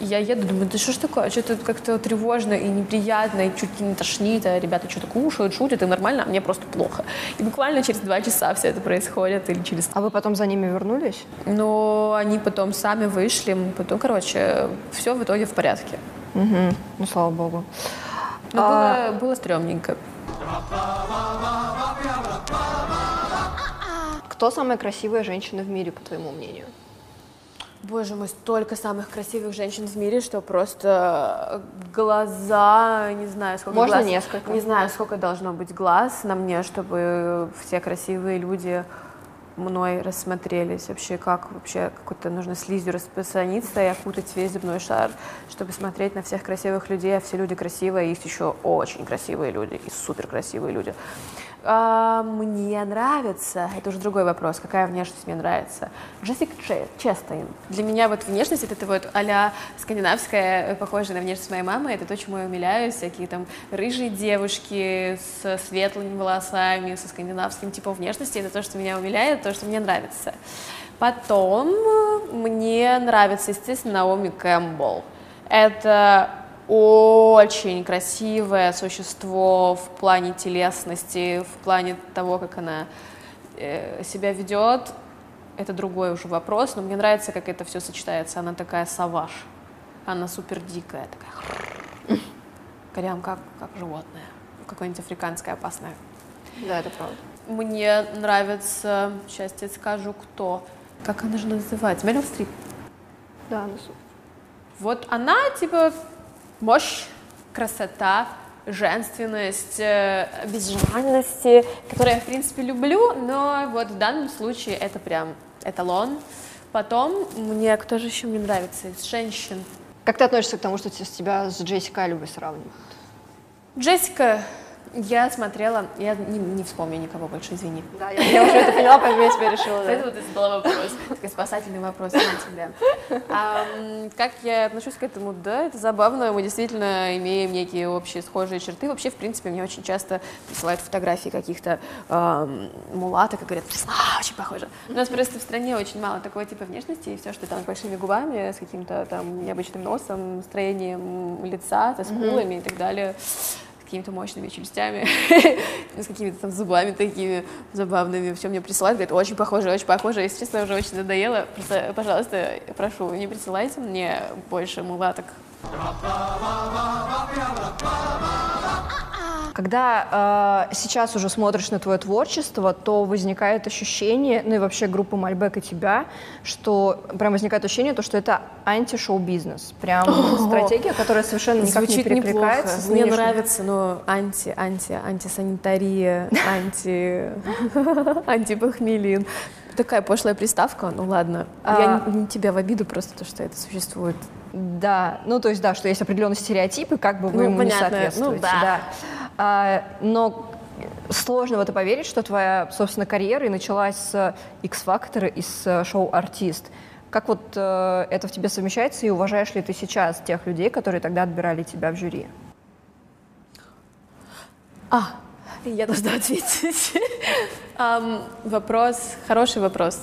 И Я еду, думаю, да что ж такое, что-то как-то тревожно и неприятно, и чуть не тошнит, а ребята что-то кушают, шутят, и нормально, а мне просто плохо. И буквально через два часа все это происходит, или через А вы потом за ними вернулись? но они потом сами вышли, потом, короче, все в итоге в порядке. Угу. Ну, слава богу. Но А- было, было стрёмненько. Кто самая красивая женщина в мире, по твоему мнению? Боже мой, столько самых красивых женщин в мире, что просто глаза, не знаю, сколько Можно глаз. несколько. Не знаю, сколько должно быть глаз на мне, чтобы все красивые люди мной рассмотрелись. Вообще, как вообще какой-то нужно слизью распространиться и окутать весь земной шар, чтобы смотреть на всех красивых людей, а все люди красивые, есть еще очень красивые люди и супер красивые люди. А, мне нравится, это уже другой вопрос, какая внешность мне нравится. Джессика Че- Честейн. Для меня вот внешность, это вот а скандинавская, э, похожая на внешность моей мамы, это то, чему я умиляюсь, всякие там рыжие девушки с светлыми волосами, со скандинавским типом внешности, это то, что меня умиляет, то, что мне нравится. Потом э, мне нравится, естественно, Наоми Кэмпбелл. Это очень красивое существо в плане телесности, в плане того, как она э, себя ведет. Это другой уже вопрос, но мне нравится, как это все сочетается. Она такая саваж. Она супер дикая, такая. Прям как, как животное. Какое-нибудь африканское опасное. Да, это правда. Мне нравится, сейчас тебе скажу, кто. Как она же называется? Мерил Стрип. Да, ну, су- Вот она, типа, мощь, красота, женственность, э, безжалостности, которые я, в принципе, люблю, но вот в данном случае это прям эталон. Потом мне, кто же еще мне нравится из женщин? Как ты относишься к тому, что тебя с Джессикой Альбой сравнивают? Джессика Я смотрела, я не, не вспомню никого больше, извини. Да, я, я уже это поняла, поэтому я теперь решила. вот и задала вопрос, такой спасательный вопрос на тебя. А, как я отношусь к этому? Да, это забавно, мы действительно имеем некие общие схожие черты. Вообще, в принципе, мне очень часто присылают фотографии каких-то ам, мулаток и говорят, «А, очень похоже. У нас просто в стране очень мало такого типа внешности, и все, что там с большими губами, с каким-то там необычным носом, строением лица, со скулами и так далее какими-то мощными челюстями, с какими-то там зубами такими забавными. Все мне присылают, говорят, очень похоже, очень похоже. Если честно, уже очень надоело. Просто, пожалуйста, прошу, не присылайте мне больше мулаток. Когда э, сейчас уже смотришь на твое творчество, то возникает ощущение, ну и вообще группа Мальбек и тебя, что прям возникает ощущение, то, что это анти-шоу-бизнес. Прям стратегия, которая совершенно никак Звучит не перекликается неплохо. Мне нравится, но анти, анти, антисанитария, анти, антипохмелин. Такая пошлая приставка, ну ладно. Я А. не, не тебя в обиду, просто то, что это существует. Да, ну то есть да, что есть определенные стереотипы, как бы вы Ну, ему не понятно, соответствуете. ну да. А, но сложно в это поверить, что твоя, собственно, карьера и началась с X-фактора и с шоу «Артист». Как вот э, это в тебе совмещается, и уважаешь ли ты сейчас тех людей, которые тогда отбирали тебя в жюри? А, я должна ответить. Ам, вопрос, хороший вопрос.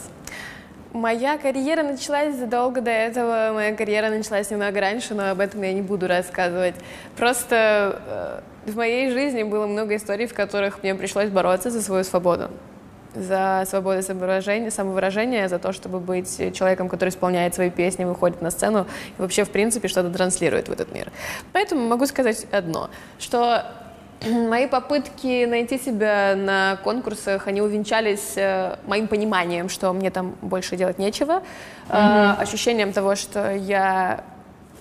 Моя карьера началась задолго до этого. Моя карьера началась немного раньше, но об этом я не буду рассказывать. Просто э, в моей жизни было много историй, в которых мне пришлось бороться за свою свободу. За свободу самовыражения, самовыражения, за то, чтобы быть человеком, который исполняет свои песни, выходит на сцену и вообще, в принципе, что-то транслирует в этот мир. Поэтому могу сказать одно, что Мои попытки найти себя на конкурсах, они увенчались э, моим пониманием, что мне там больше делать нечего, э, ощущением того, что я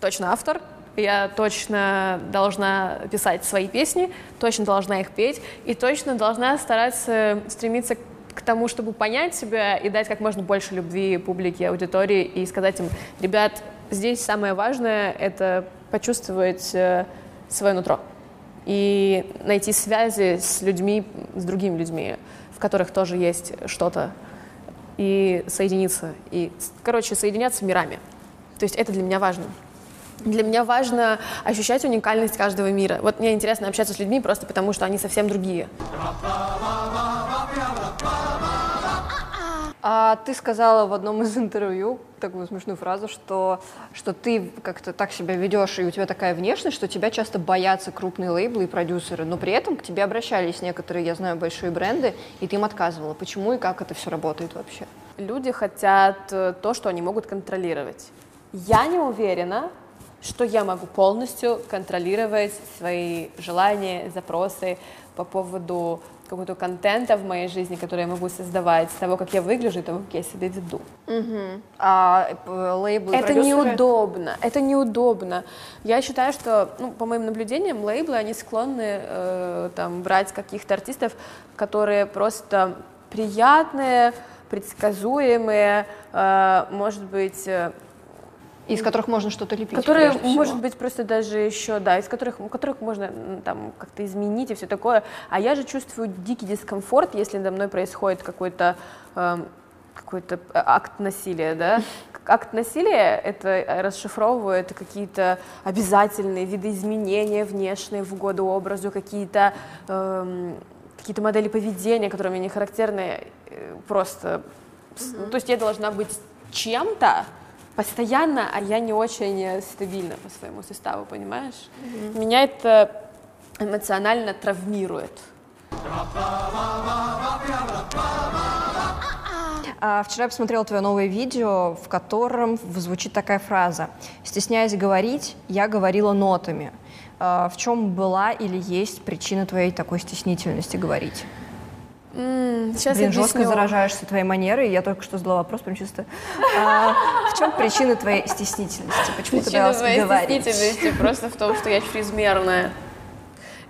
точно автор, я точно должна писать свои песни, точно должна их петь и точно должна стараться стремиться к тому, чтобы понять себя и дать как можно больше любви публике, аудитории и сказать им, ребят, здесь самое важное — это почувствовать э, свое нутро и найти связи с людьми, с другими людьми, в которых тоже есть что-то, и соединиться, и, короче, соединяться мирами. То есть это для меня важно. Для меня важно ощущать уникальность каждого мира. Вот мне интересно общаться с людьми просто потому, что они совсем другие. А ты сказала в одном из интервью такую смешную фразу, что, что ты как-то так себя ведешь, и у тебя такая внешность, что тебя часто боятся крупные лейблы и продюсеры, но при этом к тебе обращались некоторые, я знаю, большие бренды, и ты им отказывала. Почему и как это все работает вообще? Люди хотят э, то, что они могут контролировать. Я не уверена, что я могу полностью контролировать свои желания, запросы по поводу какого-то контента в моей жизни, который я могу создавать, того, как я выгляжу и того, как я себя веду. А э, лейблы Это продюсеры? неудобно, это неудобно. Я считаю, что, ну, по моим наблюдениям, лейблы, они склонны э, там, брать каких-то артистов, которые просто приятные, предсказуемые, э, может быть, э, Из которых можно что-то лепить. которые, может быть, просто даже еще, да, из которых, которых можно там как-то изменить и все такое. А я же чувствую дикий дискомфорт, если надо мной происходит какой-то эм, какой-то акт насилия, да. Акт насилия это э, расшифровывает какие-то обязательные видоизменения внешние в угоду образу, какие-то эм, какие-то модели поведения, которые мне не характерны, э, просто. ну, то есть я должна быть чем-то, постоянно, а я не очень э, стабильна по своему составу, понимаешь? Меня это эмоционально травмирует. А, вчера я посмотрела твое новое видео, в котором звучит такая фраза. «Стесняясь говорить, я говорила нотами». А, в чем была или есть причина твоей такой стеснительности говорить? Сейчас Блин, жестко заражаешься твоей манерой. Я только что задала вопрос, прям чисто. А, в чем причина твоей стеснительности? Почему ты Причина боялась моей говорить? стеснительности просто в том, что я чрезмерная.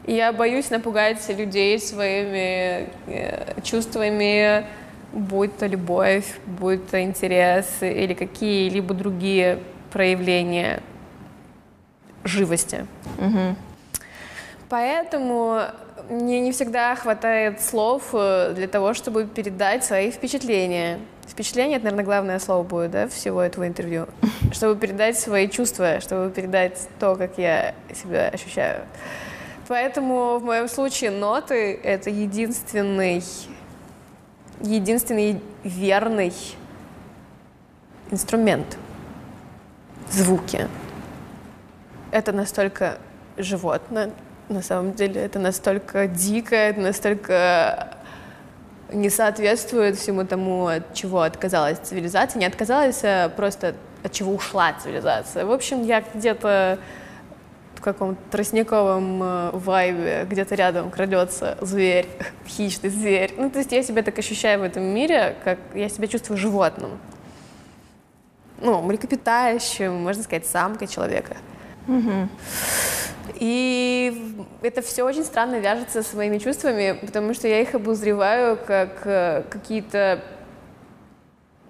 Я боюсь напугать людей своими э, чувствами, будь то любовь, будь то интерес или какие-либо другие проявления живости. Поэтому мне не всегда хватает слов э, для того, чтобы передать свои впечатления. Впечатление — это, наверное, главное слово будет, да, всего этого интервью. Чтобы передать свои чувства, чтобы передать то, как я себя ощущаю. Поэтому в моем случае ноты — это единственный, единственный верный инструмент. Звуки. Это настолько животно, на самом деле, это настолько дико, это настолько не соответствует всему тому, от чего отказалась цивилизация. Не отказалась, а просто от чего ушла цивилизация. В общем, я где-то в каком-то тростниковом э, вайбе, где-то рядом крадется зверь, хищный зверь. Ну, то есть я себя так ощущаю в этом мире, как я себя чувствую животным. Ну, млекопитающим, можно сказать, самкой человека. И это все очень странно вяжется с моими чувствами, потому что я их обозреваю как э, какие-то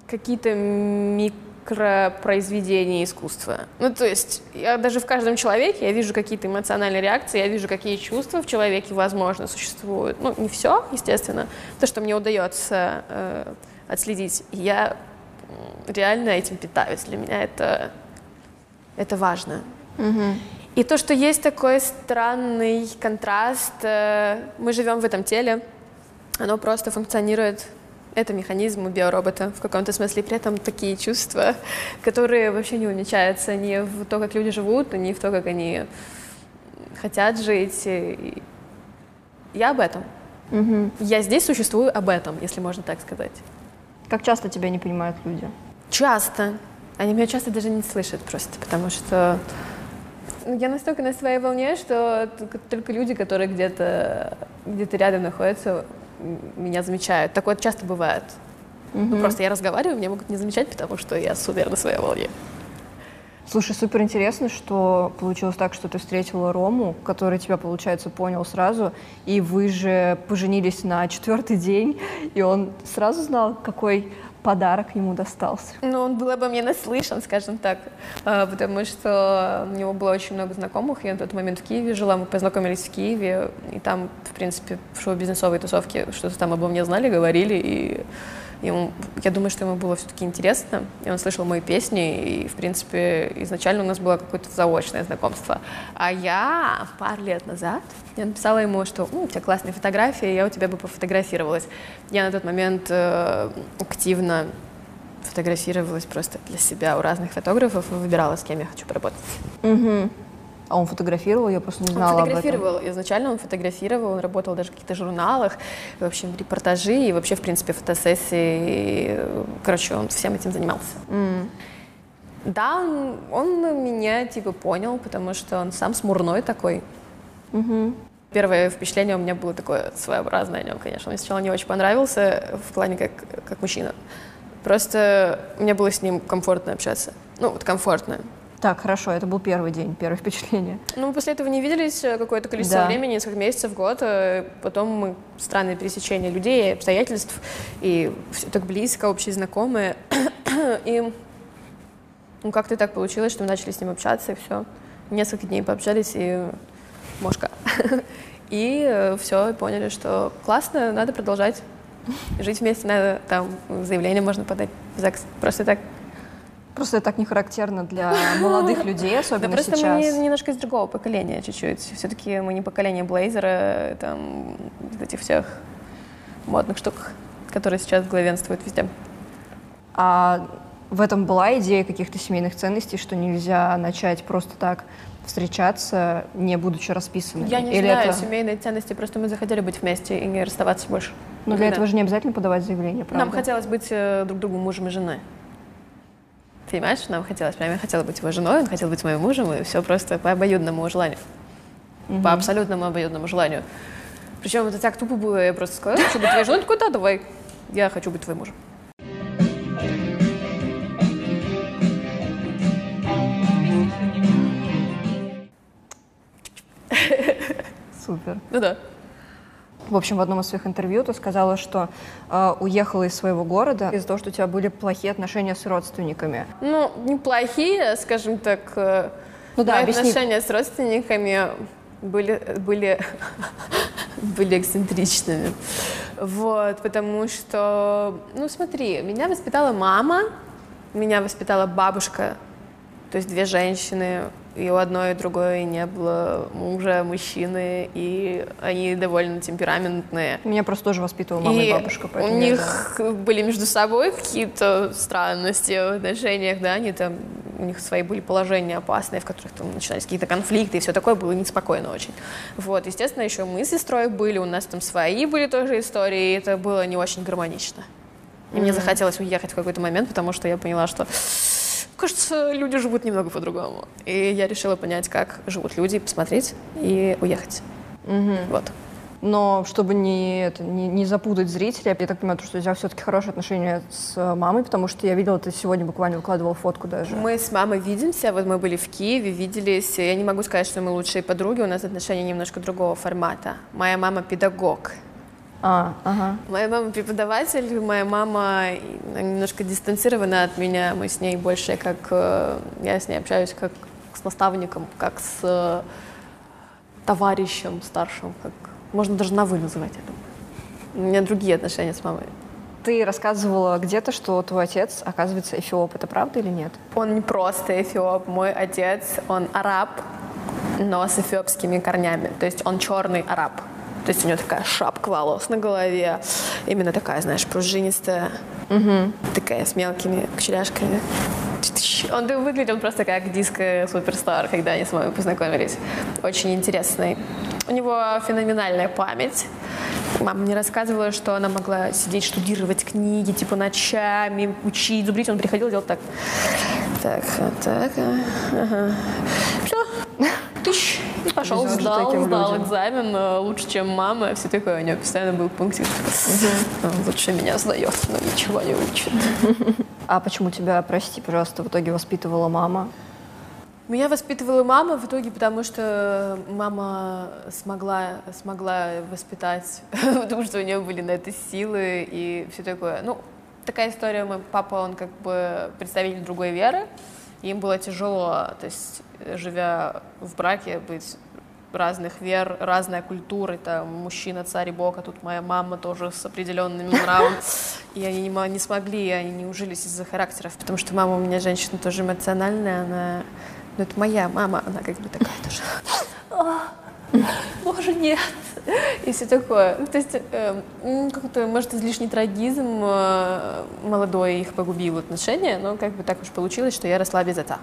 какие-то микропроизведения искусства. Ну, то есть я даже в каждом человеке я вижу какие-то эмоциональные реакции, я вижу, какие чувства в человеке, возможно, существуют. Ну, не все, естественно, то, что мне удается э, отследить. Я реально этим питаюсь. Для меня это, это важно. Угу. И то, что есть такой странный контраст, э, мы живем в этом теле, оно просто функционирует, это механизм у биоробота в каком-то смысле, при этом такие чувства, которые вообще не умечаются ни в то, как люди живут, ни в то, как они хотят жить. Я об этом. Угу. Я здесь существую об этом, если можно так сказать. Как часто тебя не понимают люди? Часто. Они меня часто даже не слышат просто, потому что я настолько на своей волне, что только люди, которые где-то где рядом находятся, меня замечают. Такое часто бывает. Угу. Ну, просто я разговариваю, меня могут не замечать, потому что я супер на своей волне. Слушай, супер интересно, что получилось так, что ты встретила Рому, который тебя, получается, понял сразу, и вы же поженились на четвертый день, и он сразу знал, какой подарок ему достался? Ну, он был обо мне наслышан, скажем так, а, потому что у него было очень много знакомых. Я на тот момент в Киеве жила, мы познакомились в Киеве, и там, в принципе, в шоу-бизнесовой тусовке что-то там обо мне знали, говорили, и ему, я думаю, что ему было все-таки интересно, и он слышал мои песни, и, в принципе, изначально у нас было какое-то заочное знакомство. А я пару лет назад, я написала ему, что у тебя классные фотографии, я у тебя бы пофотографировалась. Я на тот момент э, активно фотографировалась просто для себя у разных фотографов и выбирала, с кем я хочу поработать. Угу. А он фотографировал, я просто не знала Он фотографировал. Изначально он фотографировал, он работал даже в каких-то журналах, в общем, репортажи и вообще, в принципе, фотосессии. Короче, он всем этим занимался. Mm. Да, он, он меня, типа, понял, потому что он сам смурной такой. Mm-hmm. Первое впечатление у меня было такое своеобразное о нем, конечно. Мне сначала не очень понравился в плане как, как мужчина. Просто мне было с ним комфортно общаться. Ну, вот комфортно. Так, хорошо, это был первый день, первое впечатление. Ну, мы после этого не виделись э, какое-то количество да. времени, несколько месяцев, год. Э, потом мы странные пересечения людей, обстоятельств, и все так близко, общие знакомые. и ну, как-то так получилось, что мы начали с ним общаться, и все. Несколько дней пообщались, и мошка. и э, все, поняли, что классно, надо продолжать. Жить вместе надо, там заявление можно подать в ЗАГС. Просто так Просто это так не характерно для молодых людей, особенно да просто сейчас. мы немножко из другого поколения чуть-чуть. Все-таки мы не поколение Блейзера, там, этих всех модных штук, которые сейчас главенствуют везде. А в этом была идея каких-то семейных ценностей, что нельзя начать просто так встречаться, не будучи расписанными? Я не Или знаю это... семейные ценности, просто мы захотели быть вместе и не расставаться больше. Но для этого же не обязательно подавать заявление, правда? Нам хотелось быть э, друг другу мужем и женой. Понимаешь, нам хотелось, прям я хотела быть его женой, он хотел быть моим мужем, и все просто по обоюдному желанию. Угу. По абсолютному обоюдному желанию. Причем это так тупо было, я просто сказала, хочу быть твоей женой, такой, да, давай, я хочу быть твоим мужем. Супер. Ну да. В общем, в одном из своих интервью ты сказала, что э, уехала из своего города из-за того, что у тебя были плохие отношения с родственниками. Ну, неплохие, скажем так. Ну да, Мои объясни. отношения с родственниками были, были были эксцентричными. Вот, потому что, ну смотри, меня воспитала мама, меня воспитала бабушка, то есть две женщины, и у одной и другой не было мужа, мужчины, и они довольно темпераментные. Меня просто тоже воспитывала мама и, и бабушка. У них да. были между собой какие-то странности в отношениях, да, они там, у них свои были положения опасные, в которых там начинались какие-то конфликты, и все такое было неспокойно очень. Вот, естественно, еще мы с сестрой были, у нас там свои были тоже истории, и это было не очень гармонично. И mm-hmm. мне захотелось уехать в какой-то момент, потому что я поняла, что кажется, люди живут немного по-другому. И я решила понять, как живут люди, посмотреть и уехать. Угу. Вот. Но чтобы не, это, не, не запутать зрителей, я так понимаю, что у тебя все-таки хорошие отношения с мамой, потому что я видела, ты сегодня буквально выкладывала фотку даже. Мы с мамой видимся, вот мы были в Киеве, виделись. Я не могу сказать, что мы лучшие подруги, у нас отношения немножко другого формата. Моя мама педагог, а, ага. Моя мама преподаватель, моя мама немножко дистанцирована от меня, мы с ней больше как, э, я с ней общаюсь как с наставником, как с э, товарищем старшим, как можно даже на «вы» называть это. У меня другие отношения с мамой. Ты рассказывала где-то, что твой отец, оказывается, эфиоп. Это правда или нет? Он не просто эфиоп. Мой отец, он араб, но с эфиопскими корнями. То есть он черный араб. То есть у него такая шапка волос на голове, именно такая, знаешь, пружинистая, угу. такая с мелкими кучеряшками. Он выглядел просто как диско-суперстар, когда они с вами познакомились. Очень интересный. У него феноменальная память. Мама мне рассказывала, что она могла сидеть, штудировать книги, типа ночами, учить, зубрить. Он приходил, делал так. Так, так, ага. Все. Тыщ. И пошел, Везет сдал, сдал людям. экзамен э, лучше, чем мама. Все такое, у него постоянно был пунктик. Угу. Лучше меня сдает, но ничего не учит. А почему тебя, прости, пожалуйста, в итоге воспитывала мама? Меня воспитывала мама в итоге, потому что мама смогла, смогла воспитать, потому что у нее были на это силы и все такое. Ну, такая история, мой папа, он как бы представитель другой веры, им было тяжело, то есть живя в браке, быть разных вер, разная культура, там мужчина, царь и бог, а тут моя мама тоже с определенными нравами. И они не, не смогли, они не ужились из-за характеров, потому что мама у меня женщина тоже эмоциональная, она, ну это моя мама, она как бы такая тоже. Боже, нет. И все такое. Ну, то есть, э, какой-то, может, излишний трагизм э, молодой их погубил отношения, но как бы так уж получилось, что я росла без отца.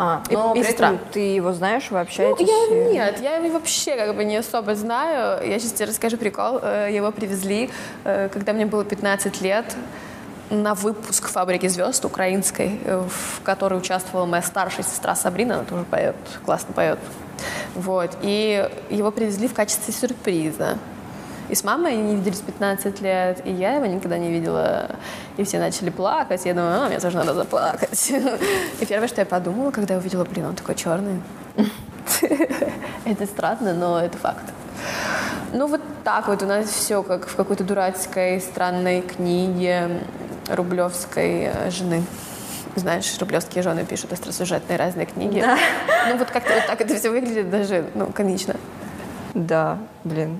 А, и, но и при этом ты его знаешь, вы общаетесь? Ну, я, нет, я его вообще как бы не особо знаю. Я сейчас тебе расскажу прикол. Э, его привезли, э, когда мне было 15 лет на выпуск «Фабрики звезд» украинской, э, в которой участвовала моя старшая сестра Сабрина, она тоже поет, классно поет. Вот. И его привезли в качестве сюрприза. И с мамой они не виделись 15 лет, и я его никогда не видела. И все начали плакать. Я думаю, а, мне тоже надо заплакать. И первое, что я подумала, когда я увидела, блин, он такой черный. Это странно, но это факт. Ну вот так вот у нас все как в какой-то дурацкой странной книге Рублевской э, жены. Знаешь, рублевские жены пишут остросюжетные разные книги. Да. Ну вот как-то вот так это все выглядит даже, ну, комично. Да, блин,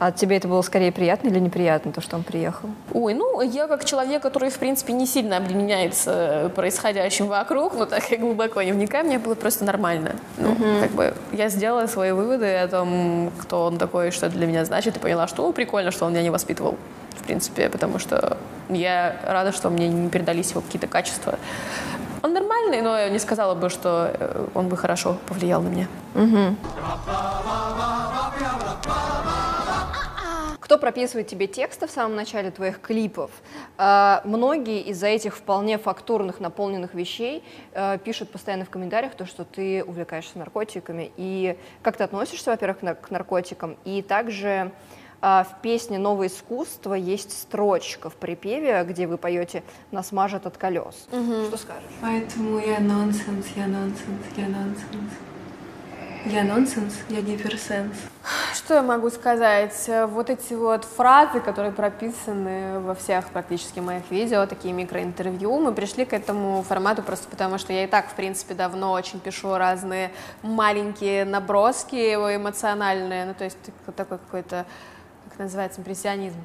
а тебе это было скорее приятно или неприятно, то, что он приехал? Ой, ну, я как человек, который, в принципе, не сильно обременяется происходящим вокруг, но так как глубоко не вникаю, мне было просто нормально. Ну, uh-huh. как бы я сделала свои выводы о том, кто он такой, что это для меня значит, и поняла, что ну, прикольно, что он меня не воспитывал, в принципе, потому что я рада, что мне не передались его какие-то качества. Он нормальный, но я не сказала бы, что э, он бы хорошо повлиял на меня. Угу. Кто прописывает тебе тексты в самом начале твоих клипов? Э, многие из-за этих вполне фактурных, наполненных вещей э, пишут постоянно в комментариях то, что ты увлекаешься наркотиками. И как ты относишься, во-первых, к наркотикам? И также в песне «Новое искусство» есть строчка в припеве, где вы поете «Нас мажет от колес». Угу. Что скажешь? Поэтому я нонсенс, я нонсенс, я нонсенс. Я нонсенс, я гиперсенс. Что я могу сказать? Вот эти вот фразы, которые прописаны во всех практически моих видео, такие микроинтервью, мы пришли к этому формату просто потому, что я и так, в принципе, давно очень пишу разные маленькие наброски эмоциональные, ну, то есть такой какой-то как называется, импрессионизм.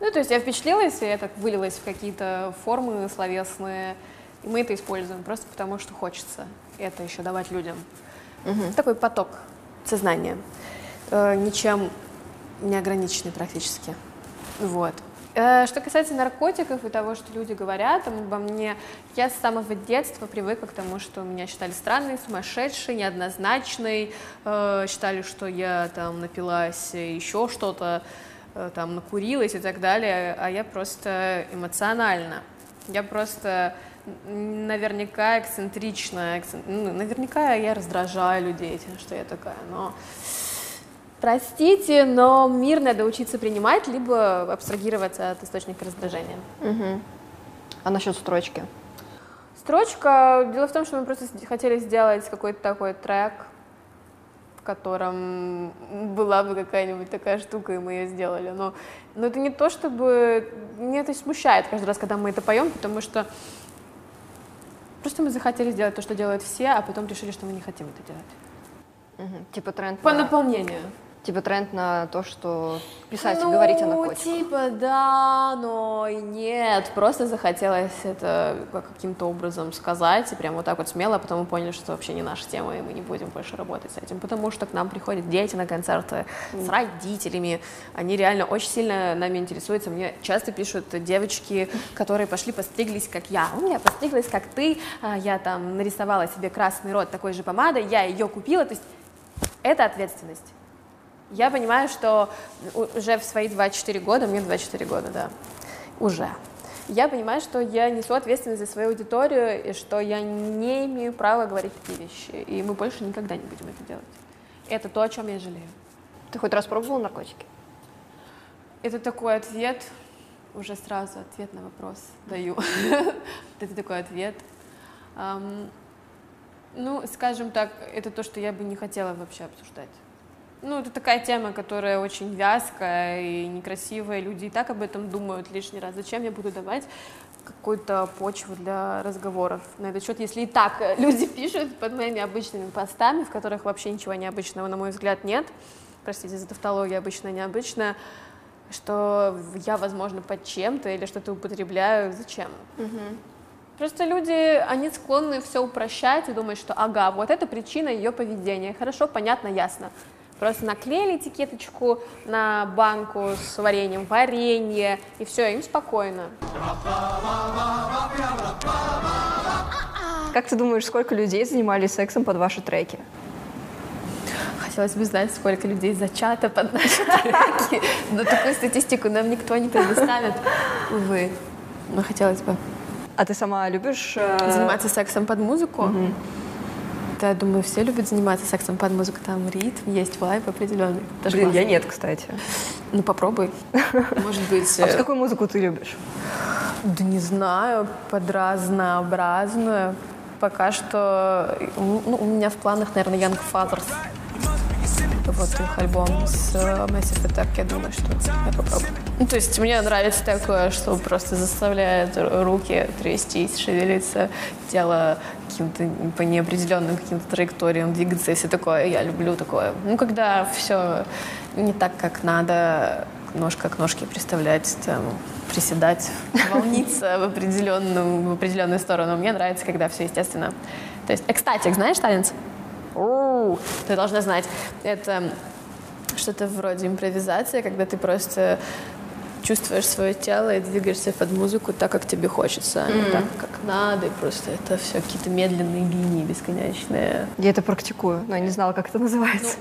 Ну, то есть я впечатлилась, и это вылилось в какие-то формы словесные, и мы это используем просто потому, что хочется это еще давать людям. Такой поток сознания, э, ничем не ограниченный практически. Вот. Э, Что касается наркотиков и того, что люди говорят обо мне, я с самого детства привыкла к тому, что меня считали странной, сумасшедшей, неоднозначной, э, считали, что я там напилась, еще что-то, э, там накурилась и так далее, а я просто эмоционально. Я просто наверняка эксцентричная, эксцен- ну, наверняка я раздражаю людей тем, что я такая, но Простите, но мир надо учиться принимать, либо абстрагироваться от источника раздражения. А насчет строчки? Строчка. Дело в том, что мы просто хотели сделать какой-то такой трек, в котором была бы какая-нибудь такая штука, и мы ее сделали. Но, но это не то, чтобы... Меня это смущает каждый раз, когда мы это поем, потому что просто мы захотели сделать то, что делают все, а потом решили, что мы не хотим это делать. Мгм. Типа тренд По на, наполнению. Типа тренд на то, что писать и говорить о наркотиках. типа, да, но нет. Просто захотелось это как- каким-то образом сказать, и прям вот так вот смело, а потом мы поняли, что это вообще не наша тема, и мы не будем больше работать с этим, потому что к нам приходят дети на концерты с родителями, они реально очень сильно нами интересуются. Мне часто пишут девочки, которые пошли постриглись, как я. У меня постриглась, как ты, а, я там нарисовала себе красный рот такой же помадой, я ее купила, то есть это ответственность. Я понимаю, что уже в свои 24 года, мне 24 года, да, уже, я понимаю, что я несу ответственность за свою аудиторию, и что я не имею права говорить такие вещи, и мы больше никогда не будем это делать. Это то, о чем я жалею. Ты хоть раз пробовал наркотики? Это такой ответ, уже сразу ответ на вопрос даю. Это такой ответ. Ну, скажем так, это то, что я бы не хотела вообще обсуждать. Ну, это такая тема, которая очень вязкая и некрасивая. Люди и так об этом думают лишний раз. Зачем я буду давать какую-то почву для разговоров на этот счет, если и так э, люди пишут под моими обычными постами, в которых вообще ничего необычного, на мой взгляд, нет. Простите за тавтологию, обычно необычно, что я, возможно, под чем-то или что-то употребляю. Зачем? Просто люди, они склонны все упрощать и думать, что ага, вот это причина ее поведения. Хорошо, понятно, ясно. Просто наклеили этикеточку на банку с вареньем, варенье, и все, им спокойно. Как ты думаешь, сколько людей занимались сексом под ваши треки? Хотелось бы знать, сколько людей зачато под наши треки, но такую статистику нам никто не предоставит, увы. Но хотелось бы. А ты сама любишь... э, Заниматься сексом под музыку? Да, я думаю, все любят заниматься сексом под музыку. Там ритм, есть вайб определенный. Даже Блин, классно. я нет, кстати. Ну, попробуй. Может быть... А вот э, какую музыку ты любишь? Да не знаю, под разнообразную. Пока что э, ну, у меня в планах, наверное, Young Fathers. Вот их альбом с э, Massive Attack, я думаю, что я попробую. Ну, то есть мне нравится такое, что просто заставляет руки трястись, шевелиться, тело каким-то по неопределенным каким-то траекториям двигаться и все такое. Я люблю такое. Ну, когда все не так, как надо, ножка к ножке приставлять, там, приседать, волниться в определенную, в определенную сторону. Мне нравится, когда все естественно. То есть, экстатик, знаешь танец? Ты должна знать. Это что-то вроде импровизации, когда ты просто чувствуешь свое тело и двигаешься под музыку так, как тебе хочется, а не так, как надо. И просто это все какие-то медленные линии бесконечные. Я это практикую, но я не знала, как это называется.